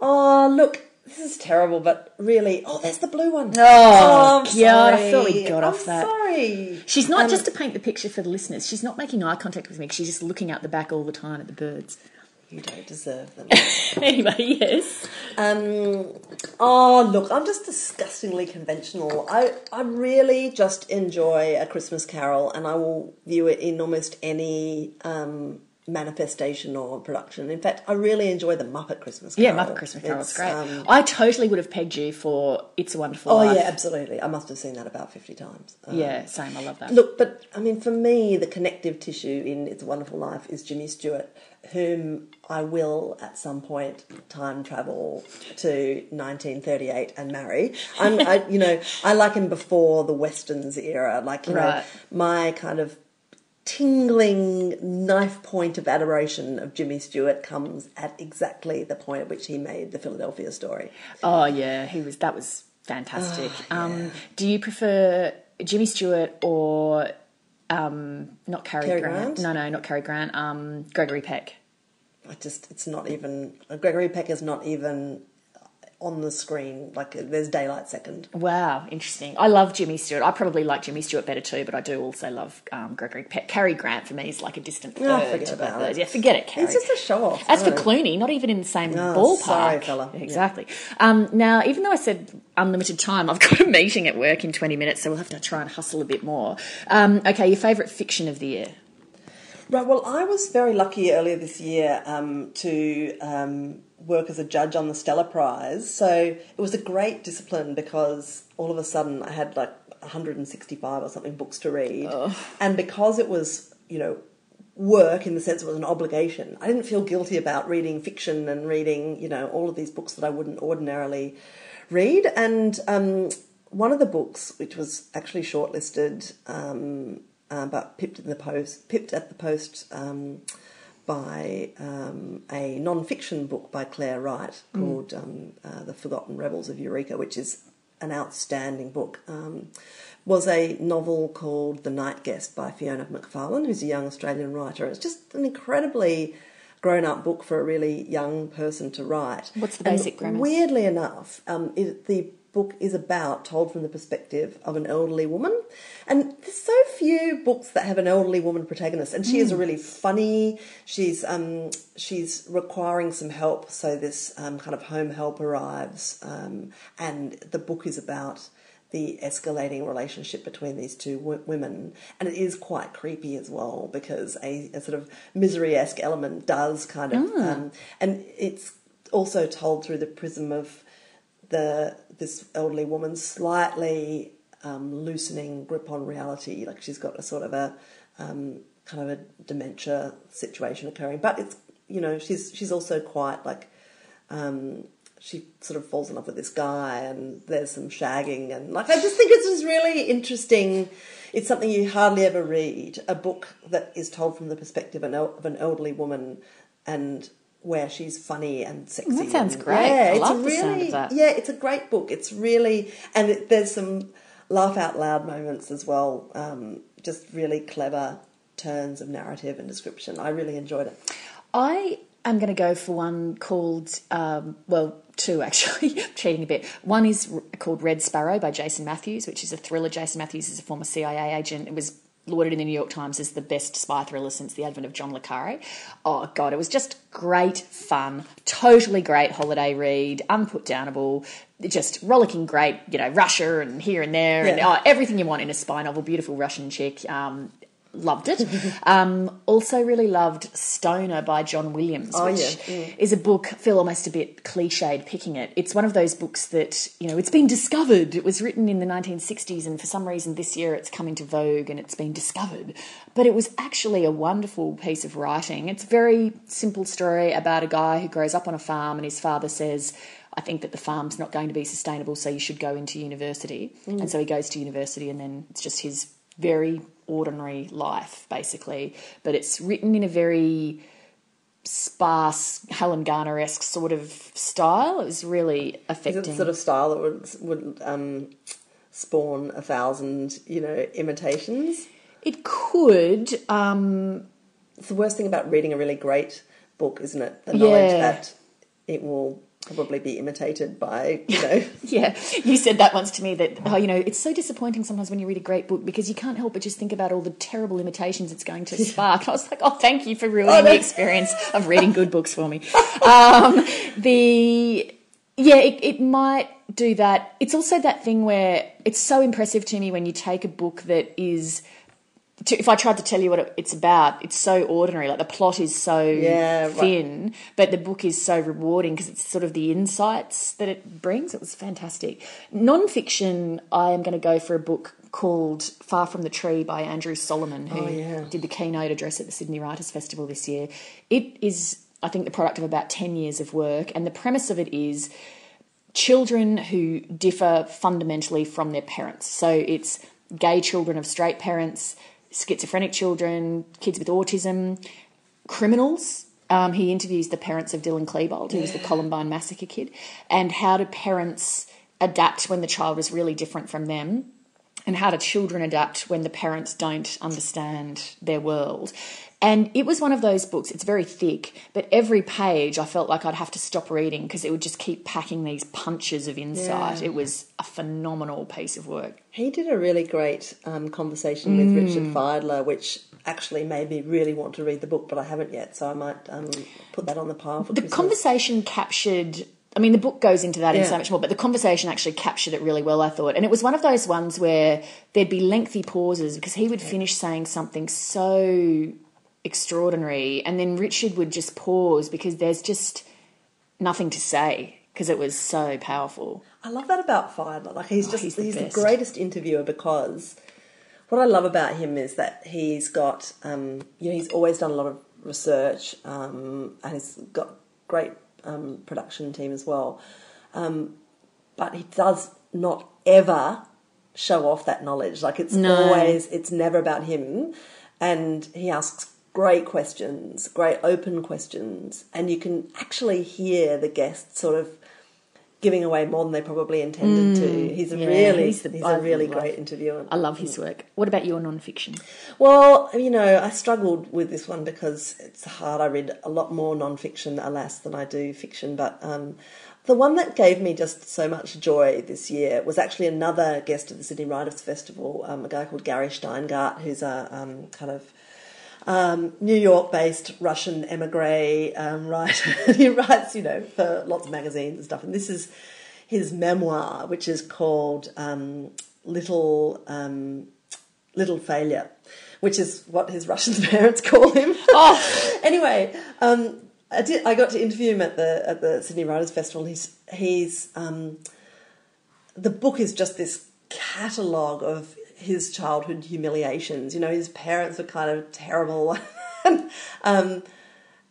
Oh, look, this is terrible, but really, oh, there's the blue one. Oh, I'm God, I thought we got I'm off that. Sorry. She's not Um, just to paint the picture for the listeners. She's not making eye contact with me. She's just looking out the back all the time at the birds. You don't deserve them. anyway, yes. Um, oh, look, I'm just disgustingly conventional. I, I really just enjoy A Christmas Carol and I will view it in almost any um, manifestation or production. In fact, I really enjoy the Muppet Christmas Carol. Yeah, Muppet Christmas Carol It's, great. um, I totally would have pegged you for It's a Wonderful oh, Life. yeah, absolutely. I must have seen that about 50 times. Um, Yeah, same. I love that. Look, but I mean, for me, the connective tissue in It's a Wonderful Life is Jimmy Stewart, whom I will at some point time travel to 1938 and marry. I'm, I, you know, I like him before the westerns era. Like, you know, my kind of tingling knife point of adoration of Jimmy Stewart comes at exactly the point at which he made the Philadelphia story. Oh yeah, he was. That was fantastic. Oh, um, do you prefer Jimmy Stewart or um, not Cary, Cary Grant? Grant? No, no, not Cary Grant. Um, Gregory Peck. I just, it's not even, Gregory Peck is not even on the screen. Like, there's daylight second. Wow, interesting. I love Jimmy Stewart. I probably like Jimmy Stewart better too, but I do also love um, Gregory Peck. Cary Grant for me is like a distant third. Oh, forget about those. it. Yeah, forget it, Cary. He's just a show off. As for Clooney, not even in the same Oh, ballpark. sorry, fella. Exactly. Um, now, even though I said unlimited time, I've got a meeting at work in 20 minutes, so we'll have to try and hustle a bit more. Um, okay, your favourite fiction of the year? Right, well, I was very lucky earlier this year um, to um, work as a judge on the Stella Prize. So it was a great discipline because all of a sudden I had like 165 or something books to read. And because it was, you know, work in the sense it was an obligation, I didn't feel guilty about reading fiction and reading, you know, all of these books that I wouldn't ordinarily read. And um, one of the books, which was actually shortlisted, um, uh, but pipped in the post, pipped at the post um, by um, a non-fiction book by Clare Wright called um, uh, "The Forgotten Rebels of Eureka," which is an outstanding book. Um, was a novel called "The Night Guest" by Fiona McFarlane, who's a young Australian writer. It's just an incredibly grown-up book for a really young person to write. What's the And basic premise? Weirdly enough, um, it, the book is about told from the perspective of an elderly woman, and there's so few books that have an elderly woman protagonist. And she Hmm. is really funny. She's um, she's requiring some help, so this um, kind of home help arrives, um, and the book is about the escalating relationship between these two w- women, and it is quite creepy as well because a, a sort of misery-esque element does kind of, um, and it's also told through the prism of the this elderly woman's slightly um, loosening grip on reality. Like she's got a sort of a um, kind of a dementia situation occurring, but it's you know she's she's also quite like um, she sort of falls in love with this guy, and there's some shagging, and like I just think it's just really interesting. It's something you hardly ever read a book that is told from the perspective of an elderly woman, and where she's funny and sexy. That sounds and- great. Yeah, I it's love a the sound of really yeah, it's a great book. It's really and it, there's some laugh out loud moments as well. Um, just really clever turns of narrative and description. I really enjoyed it. I am going to go for one called, um, well, two actually, cheating a bit. One is called Red Sparrow by Jason Matthews, which is a thriller. Jason Matthews is a former CIA agent. It was lauded in the New York Times as the best spy thriller since the advent of John le Carre. Oh god, it was just great fun, totally great holiday read, unputdownable, just rollicking great, you know, Russia and here and there, and oh, everything you want in a spy novel. Beautiful Russian chick. Um, loved it. um, also, really loved Stoner by John Williams, Oh, which yeah. is a book. Feel almost a bit cliched picking it. It's one of those books that you know it's been discovered. It was written in the 1960s, and for some reason this year it's come into vogue and it's been discovered. But it was actually a wonderful piece of writing. It's a very simple story about a guy who grows up on a farm, and his father says. I think that the farm's not going to be sustainable, so you should go into university. And so he goes to university, and then it's just his very ordinary life, basically. But it's written in a very sparse, Helen Garner esque sort of style. It was really Is it the sort of style that would would um, spawn a thousand, you know, imitations? it could. Um, It's the worst thing about reading a really great book, isn't it? The knowledge Yeah. that it will probably be imitated by, you know. yeah, you said that once to me that, oh, you know, it's so disappointing sometimes when you read a great book because you can't help but just think about all the terrible imitations it's going to spark. I was like, oh, thank you for ruining Oh, no. the experience of reading good books for me. Um, the, yeah, it, it might do that. It's also that thing where it's so impressive to me when you take a book that is. To, if I tried to tell you what it, it's about, it's so ordinary. Like the plot is so Yeah, right. thin, but the book is so rewarding because it's sort of the insights that it brings. It was fantastic. Non-fiction, I am going to go for a book called Far from the Tree by Andrew Solomon, who Oh, yeah. did the keynote address at the Sydney Writers Festival this year. It is, I think, the product of about 10 years of work, and the premise of it is children who differ fundamentally from their parents. So it's gay children of straight parents, schizophrenic children, kids with autism, criminals. Um, he interviews the parents of Dylan Klebold, who was the Columbine massacre kid, and how do parents adapt when the child is really different from them and how do children adapt when the parents don't understand their world. And it was one of those books, it's very thick, but every page I felt like I'd have to stop reading because it would just keep packing these punches of insight. Yeah. It was a phenomenal piece of work. He did a really great um, conversation with Richard Fidler, which actually made me really want to read the book, but I haven't yet, so I might um, put that on the pile for The Christmas. conversation captured. I mean, the book goes into that Yeah. so much more, but the conversation actually captured it really well, I thought. And it was one of those ones where there'd be lengthy pauses because he would finish saying something so extraordinary, and then Richard would just pause because there's just nothing to say because it was so powerful. I love that about Fidler. Like he's just Oh, he's he's, the the, greatest interviewer because what I love about him is that he's got um, you know he's always done a lot of research um, and he's got great um, production team as well. Um, but he does not ever show off that knowledge. Like it's No. always it's never about him, and he asks great questions, great open questions, and you can actually hear the guests sort of giving away more than they probably intended to. He's a Mm, yeah, really he's he's, the- I a really love- great interviewer. I love his work. What about your non-fiction? Well, you know, I struggled with this one because it's hard. I read a lot more non-fiction, alas, than I do fiction. But um, the one that gave me just so much joy this year was actually another guest of the Sydney Writers Festival, um, a guy called Gary Shteyngart, who's a um, kind of um, New York-based Russian emigre um, writer. he writes, you know, for lots of magazines and stuff. And this is his memoir, which is called um, Little um, Little Failure, which is what his Russian parents call him. Oh. anyway, um, I did. I got to interview him at the at the Sydney Writers Festival. He's he's um, the book is just this catalogue of his childhood humiliations. You know, his parents were kind of terrible, um,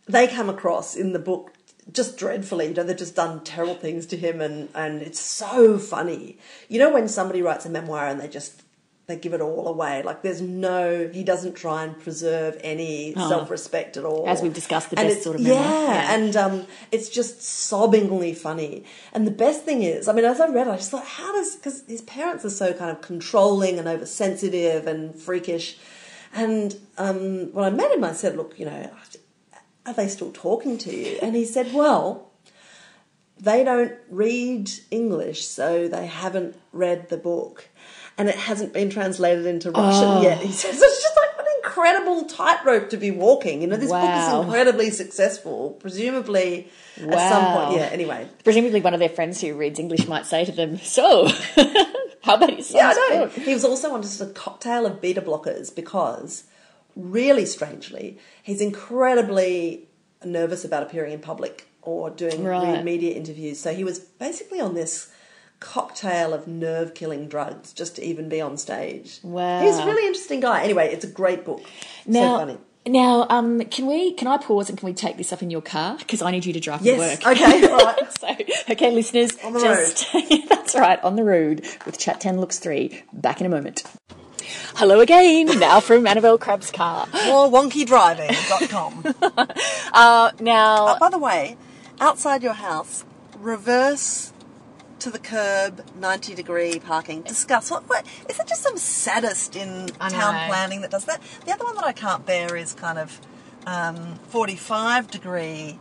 they come across in the book just dreadfully. You know, they've just done terrible things to him, and and it's so funny. You know, when somebody writes a memoir and they just they give it all away. Like there's no, he doesn't try and preserve any Oh. self-respect at all. As we've discussed, the And best sort of. Yeah, Yeah. and um, it's just sobbingly funny. And the best thing is, I mean, as I read, it, I just thought, how does because his parents are so kind of controlling and oversensitive and freakish. And um, when I met him, I said, look, you know, are they still talking to you? And he said, well, they don't read English, so they haven't read the book, and it hasn't been translated into Russian Oh. yet. He says it's just like an incredible tightrope to be walking. You know, this book is incredibly successful. Presumably, at some point, yeah. Anyway, Presumably, one of their friends who reads English might say to them, "So, how about son's Yeah, I know. book?" He was also on just a cocktail of beta blockers because, really strangely, he's incredibly nervous about appearing in public or doing Right. media interviews. So he was basically on this cocktail of nerve killing drugs just to even be on stage. Wow. He's a really interesting guy. Anyway, it's a great book. Now, so funny. now, um, can we? Can I pause and can we take this up in your car? Because I need you to drive Yes. to work. Okay. All right. So, okay, listeners, On the just that's right, on the road with Chat Ten Looks Three. Back in a moment. Hello again. Now from Annabelle Crabb's car. More wonkeydriving.com. Uh, now, Uh, by the way, outside your house, reverse to the curb, 90 degree parking. Discuss. What, what, is it just some sadist in town planning that does that? The other one that I can't bear is kind of um, 45 degree.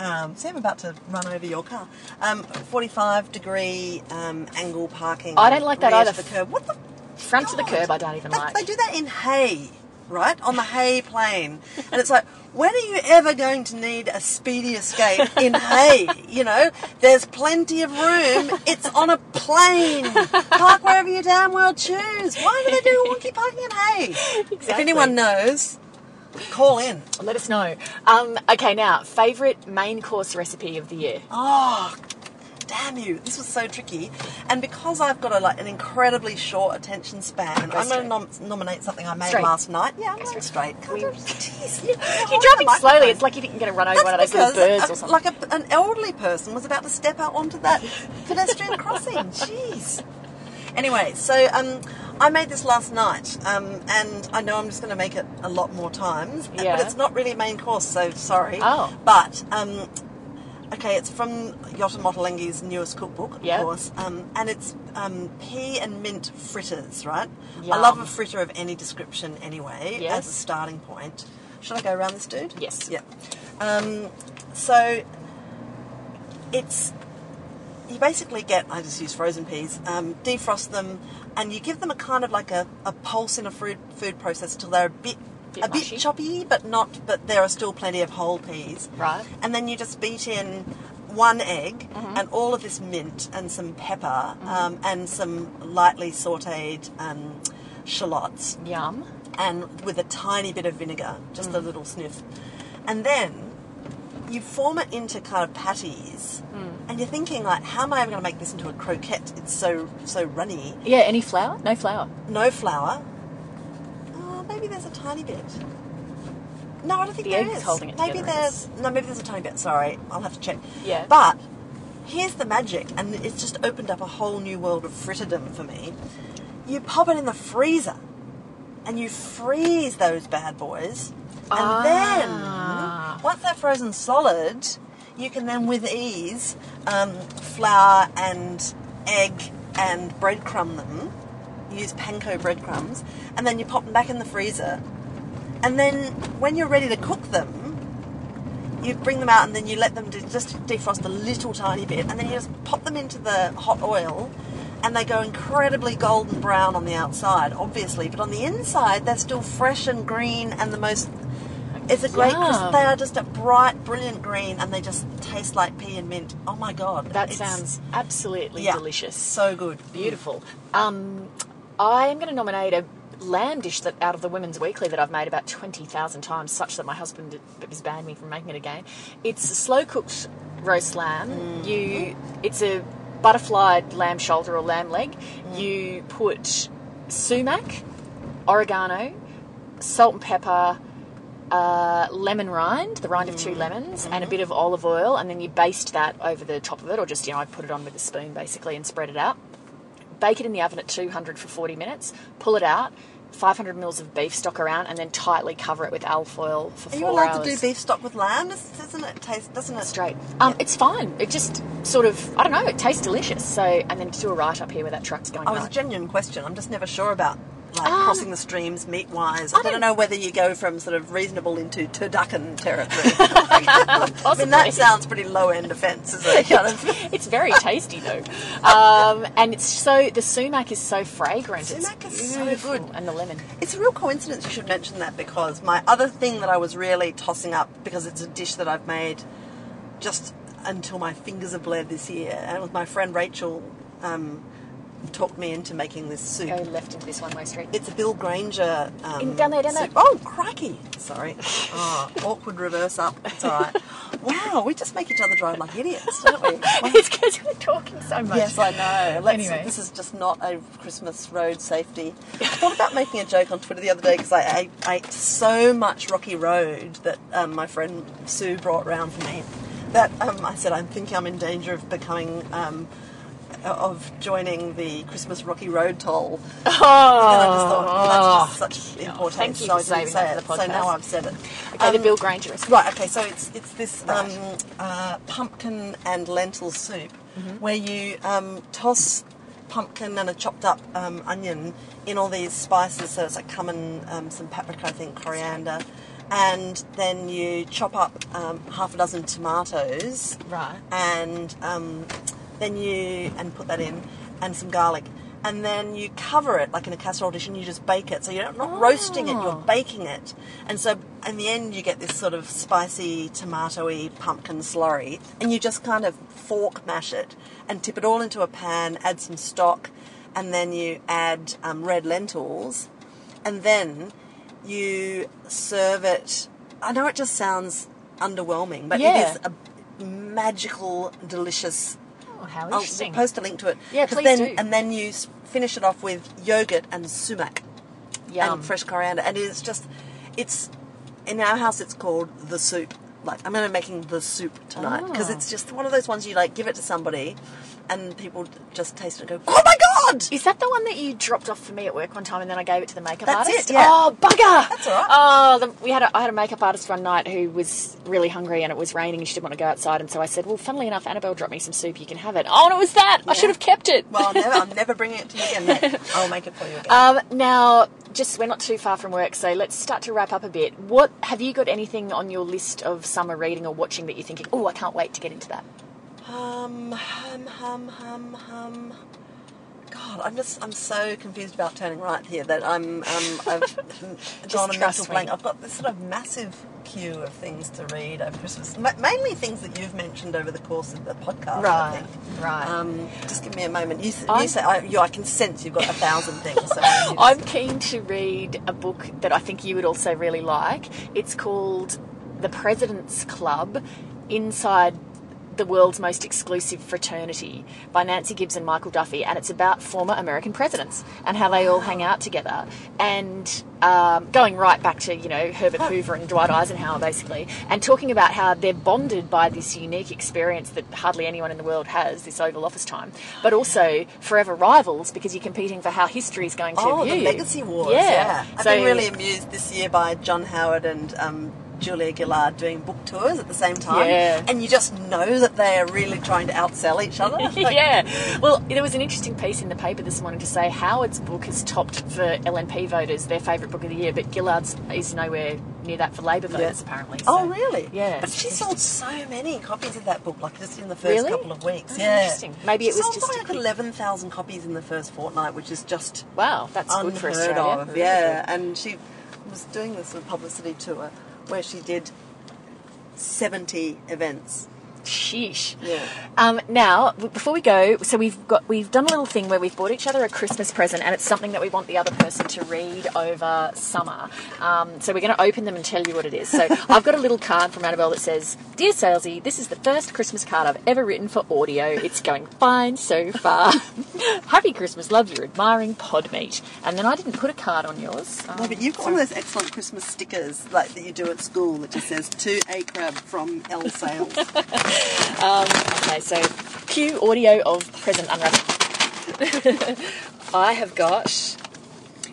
Um, see, I'm about to run over your car. Um, 45 degree um, angle parking. I don't like that either. The curb. What the? front to the curb, I don't even They- like. They do that in hay, right? On the Hay Plain. And it's like, when are you ever going to need a speedy escape in hay? You know, there's plenty of room. It's on a plain. Park wherever you damn well choose. Why do they do wonky parking in hay? If anyone knows, call in. Let us know. Um, okay, now favorite main course recipe of the year. Oh, damn you! This was so tricky, and because I've got a like an incredibly short attention span, Go I'm going to nom- nominate something I made Straight. last night. Yeah, I'm Go going straight. We- Can't I- You're driving slowly. It's like you think you're going to run over one of those little birds or something. Like a, an elderly person was about to step out onto that pedestrian crossing. Jeez. Anyway, so um, I made this last night, um, and I know I'm just going to make it a lot more times. Yeah. But it's not really a main course, so sorry. Oh. But um, okay, it's from Yotam Ottolenghi's newest cookbook, of Yeah. course, um, and it's um, pea and mint fritters, right? I love a fritter of any description, anyway, Yes. as a starting point. Should I go around this dude? Yes. Yeah. Um, so it's you basically get I just use frozen peas, um, defrost them, and you give them a kind of like a, a pulse in a food food process till they're a bit. Bit a bit choppy, but not. But there are still plenty of whole peas. Right. And then you just beat in one egg Mm-hmm. and all of this mint and some pepper um, and some lightly sautéed um, shallots Yum. and with a tiny bit of vinegar, just Mm. a little sniff. And then you form it into kind of patties, Mm. and you're thinking like, how am I ever going to make this into a croquette? It's so so runny. Yeah. Any flour? No flour. No flour. Maybe there's a tiny bit. No, I don't think The there is. holding it maybe there's no, maybe there's a tiny bit. Sorry, I'll have to check. Yeah. But here's the magic, and it's just opened up a whole new world of fritterdom for me. You pop it in the freezer, and you freeze those bad boys, and Ah. then once they're frozen solid, you can then with ease um, flour and egg and breadcrumb them. Use panko breadcrumbs, and then you pop them back in the freezer. And then when you're ready to cook them, you bring them out and then you let them de- just defrost a little tiny bit, and then you just pop them into the hot oil, and they go incredibly golden brown on the outside, obviously, but on the inside they're still fresh and green and the most. It's a great crisp they are just a bright, brilliant green, and they just taste like pea and mint. Oh my god, That sounds absolutely yeah, delicious. So good, Beautiful. Um, I am going to nominate a lamb dish that out of the Women's Weekly that I've made about 20,000 times, such that my husband has banned me from making it again. It's slow cooked roast lamb. Mm-hmm. You, It's a butterflied lamb shoulder or lamb leg. Mm. You put sumac, oregano, salt and pepper, uh, lemon rind, the rind of two mm. lemons, and a mm-hmm. bit of olive oil, and then you baste that over the top of it, or just, you know, I put it on with a spoon basically and spread it out. Bake it in the oven at 200 for 40 minutes, pull it out, 500 mils of beef stock around, and then tightly cover it with alfoil for Are four you allowed hours. to do beef stock with lamb? Doesn't it taste? Doesn't it? Straight. Um, It's fine. It just sort of, I don't know, it tastes delicious. So, and then to do a write up here where that truck's going Oh, it's a genuine question. I'm just never sure about like crossing the streams meat wise. I, don't don't- know whether you go from sort of reasonable into turducken territory. I mean, that sounds pretty low end offence, is it? Kind of. It's very tasty though, um, and it's so the sumac is so fragrant. It's Sumac is so good. and the lemon. It's a real coincidence you should mention that because my other thing that I was really tossing up because it's a dish that I've made just until my fingers have bled this year, and with my friend Rachel um, talked me into making this soup. Go left into this one-way street. It's a Bill Granger. Um, In- down there, down there. Oh, crikey! Sorry. Oh, awkward reverse up. It's all right. Wow, we just make each other drive like idiots, don't we? it's because we're talking so much. Yes, I know. Let's, Anyway. This is just not a Christmas road safety. I thought about making a joke on Twitter the other day because I ate, ate so much Rocky Road that um, my friend Sue brought round for me that um, I said, I'm thinking I'm in danger of becoming. Um, of joining the Christmas Rocky Road toll. Oh, And I just thought, well, that's just such importance. thank you so for saving say that for the So now. I've said it. okay, the Um, Bill Granger recipe. Right. Okay. So it's it's this Right. um, uh, pumpkin and lentil soup Mm-hmm. where you um, toss pumpkin and a chopped up um, onion in all these spices. So it's like cumin, um, some paprika, I think, coriander, and then you chop up um, half a dozen tomatoes. Right. And um, then you and put that in, and some garlic. And then you cover it like in a casserole dish, and you just bake it. So you're not roasting it; you're Oh. baking it. And so in the end, you get this sort of spicy, tomatoey pumpkin slurry, and you just kind of fork mash it and tip it all into a pan. Add some stock, and then you add um, red lentils, and then you serve it. I know it just sounds underwhelming, but Yeah. it is a magical, delicious Oh, how oh, I'll post a link to it. Yeah, please then, do. And then you finish it off with yogurt and sumac Yum. and fresh coriander, and it's just, it's in our house it's called the soup. Like I'm going to be making the soup tonight because Oh. it's just one of those ones you like give it to somebody, and people just taste it and go, "Oh my god!" Is that the one that you dropped off for me at work one time, and then I gave it to the makeup That's artist? it, yeah. Oh bugger! That's all right. Oh, the, we had a, I had a makeup artist one night who was really hungry, and it was raining, and she didn't want to go outside, and so I said, "Well, funnily enough, Annabelle dropped me some soup. You can have it." Oh, and it was that. I should have kept it. Well, never, I'm never bringing it to you again. mate. I'll make it for you again. Um, now, just we're not too far from work, so let's start to wrap up a bit. What have you got anything on your list of summer reading or watching that you're thinking? Oh, I can't wait to get into that. Hum, hum, hum, hum, hum. God, I'm just, I'm so confused about turning right here that I'm, um, I've gone a mental me. blank. I've got this sort of massive queue of things to read over Christmas. Ma- mainly things that you've mentioned over the course of the podcast. I Right, think. right. Um, just give me a moment. You, you say, I, you, I can sense you've got a thousand things. So I'm keen to read a book that I think you would also really like. It's called The President's Club Inside the World's Most Exclusive Fraternity by Nancy Gibbs and Michael Duffy. And it's about former American presidents and how they all hang out together. And um, going right back to, you know, Herbert Hoover and Dwight Eisenhower, basically, and talking about how they're bonded by this unique experience that hardly anyone in the world has, this Oval Office time, but also forever rivals because you're competing for how history is going to be. Oh, view the. Legacy Wars. Yeah. Yeah. I've So- been really amused this year by John Howard and um, Julia Gillard doing book tours at the same time. Yeah. And you just know that they are really trying to outsell each other. Like, yeah. Well, there was an interesting piece in the paper this morning to say Howard's book has topped for LNP voters their favourite book of the year, but Gillard's is nowhere near that for Labor voters, apparently. Oh, really? Yeah. But she sold so many copies of that book, like just in the first Really? couple of weeks. Oh, yeah. interesting. Maybe She it was sold just like quick- 11,000 copies in the first fortnight, which is just Wow, that's good for unheard Australia. of. Really yeah. good. And she was doing this sort of publicity tour where she did 70 events. Sheesh. Yeah. Um, now, before we go, so we've got we've done a little thing where we've bought each other a Christmas present, and it's something that we want the other person to read over summer. Um, so we're going to open them and tell you what it is. So I've got a little card from Annabelle that says, "Dear Salesy, this is the first Christmas card I've ever written for audio. It's going fine so far. Happy Christmas, love your admiring Podmeet." And then I didn't put a card on yours. No, but you've got one of those excellent Christmas stickers like that you do at school that just says to a Crabb from L Sales. Okay, so cue audio of present unwrapping. I have got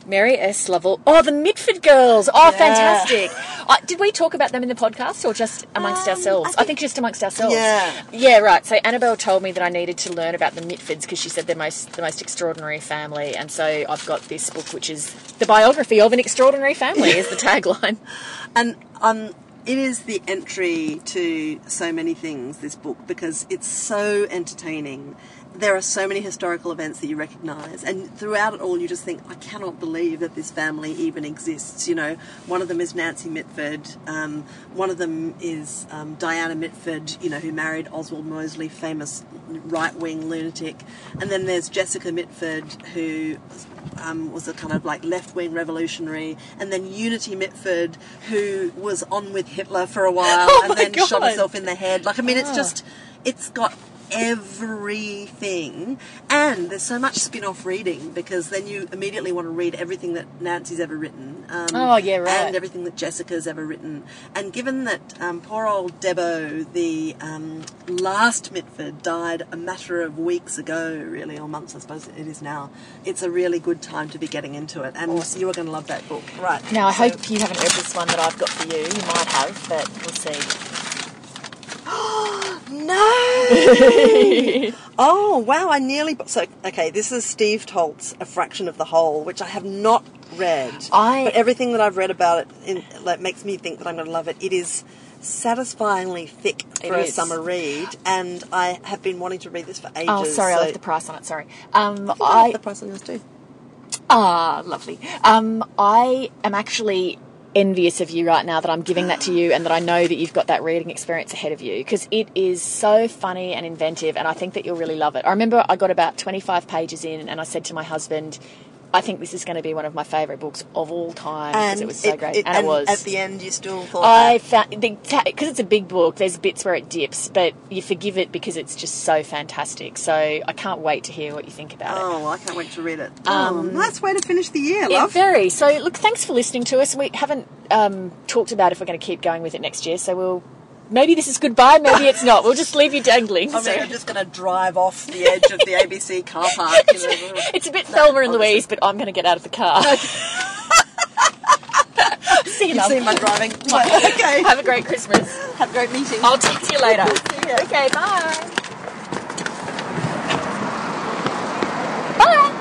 Mary S. Lovell. Oh, the Mitford girls. Oh, Yeah. fantastic. Uh, did we talk about them in the podcast or just amongst Um, ourselves? I I think- think, just amongst ourselves. Yeah. Yeah, right. So Annabelle told me that I needed to learn about the Mitfords because she said they're most the most extraordinary family, and so I've got this book, which is the biography of an extraordinary family, is the tagline. And um, it is the entry to so many things, this book, because it's so entertaining. There are so many historical events that you recognise, and throughout it all, you just think, I cannot believe that this family even exists. You know, one of them is Nancy Mitford, um, one of them is um, Diana Mitford, you know, who married Oswald Mosley, famous right wing lunatic, and then there's Jessica Mitford, who um, was a kind of like left wing revolutionary, and then Unity Mitford, who was on with Hitler for a while Oh and then shot herself in the head. Like, I mean, it's Ah. just, it's got everything, and there's so much spin off reading because then you immediately want to read everything that Nancy's ever written. Um, Oh, yeah, right. And everything that Jessica's ever written. And given that um, poor old Debo, the um, last Mitford, died a matter of weeks ago, really, or months, I suppose it is now, it's a really good time to be getting into it. And you are going to love that book. Right. Now I So- hope you haven't read this one that I've got for you. You might have, but we'll see. Oh no! oh, wow, I nearly. So, okay, this is Steve Toltz A Fraction of the Whole, which I have not read. I- But everything that I've read about it in, like, makes me think that I'm going to love it. It is satisfyingly thick for a summer read, and I have been wanting to read this for ages. Oh, sorry, I so- left the price on it. Sorry. Um, I I I left the price on yours too. Ah, lovely. Um, I am actually envious of you right now that I'm giving that to you and that I know that you've got that reading experience ahead of you because it is so funny and inventive and I think that you'll really love it. I remember I got about 25 pages in and I said to my husband, I think this is going to be one of my favourite books of all time because it was so it- great. it- and, it was. At the end, you still thought. I that. found because it's a big book. There's bits where it dips, but you forgive it because it's just so fantastic. So I can't wait to hear what you think about it. Oh, I can't wait to read it. Um, oh, nice way to finish the year, love. very. So, look, thanks for listening to us. We haven't um, talked about if we're going to keep going with it next year, so we'll maybe this is goodbye, maybe it's not. We'll just leave you dangling. I mean, so. I'm just going to drive off the edge of the ABC car park. it's, a, it's, a bit no, Thelma and obviously. Louise, but I'm going to get out of the car. See you. You've seen my driving. okay. Have a great Christmas. Have a great meeting. I'll talk to you later. See. Okay. Bye. Bye.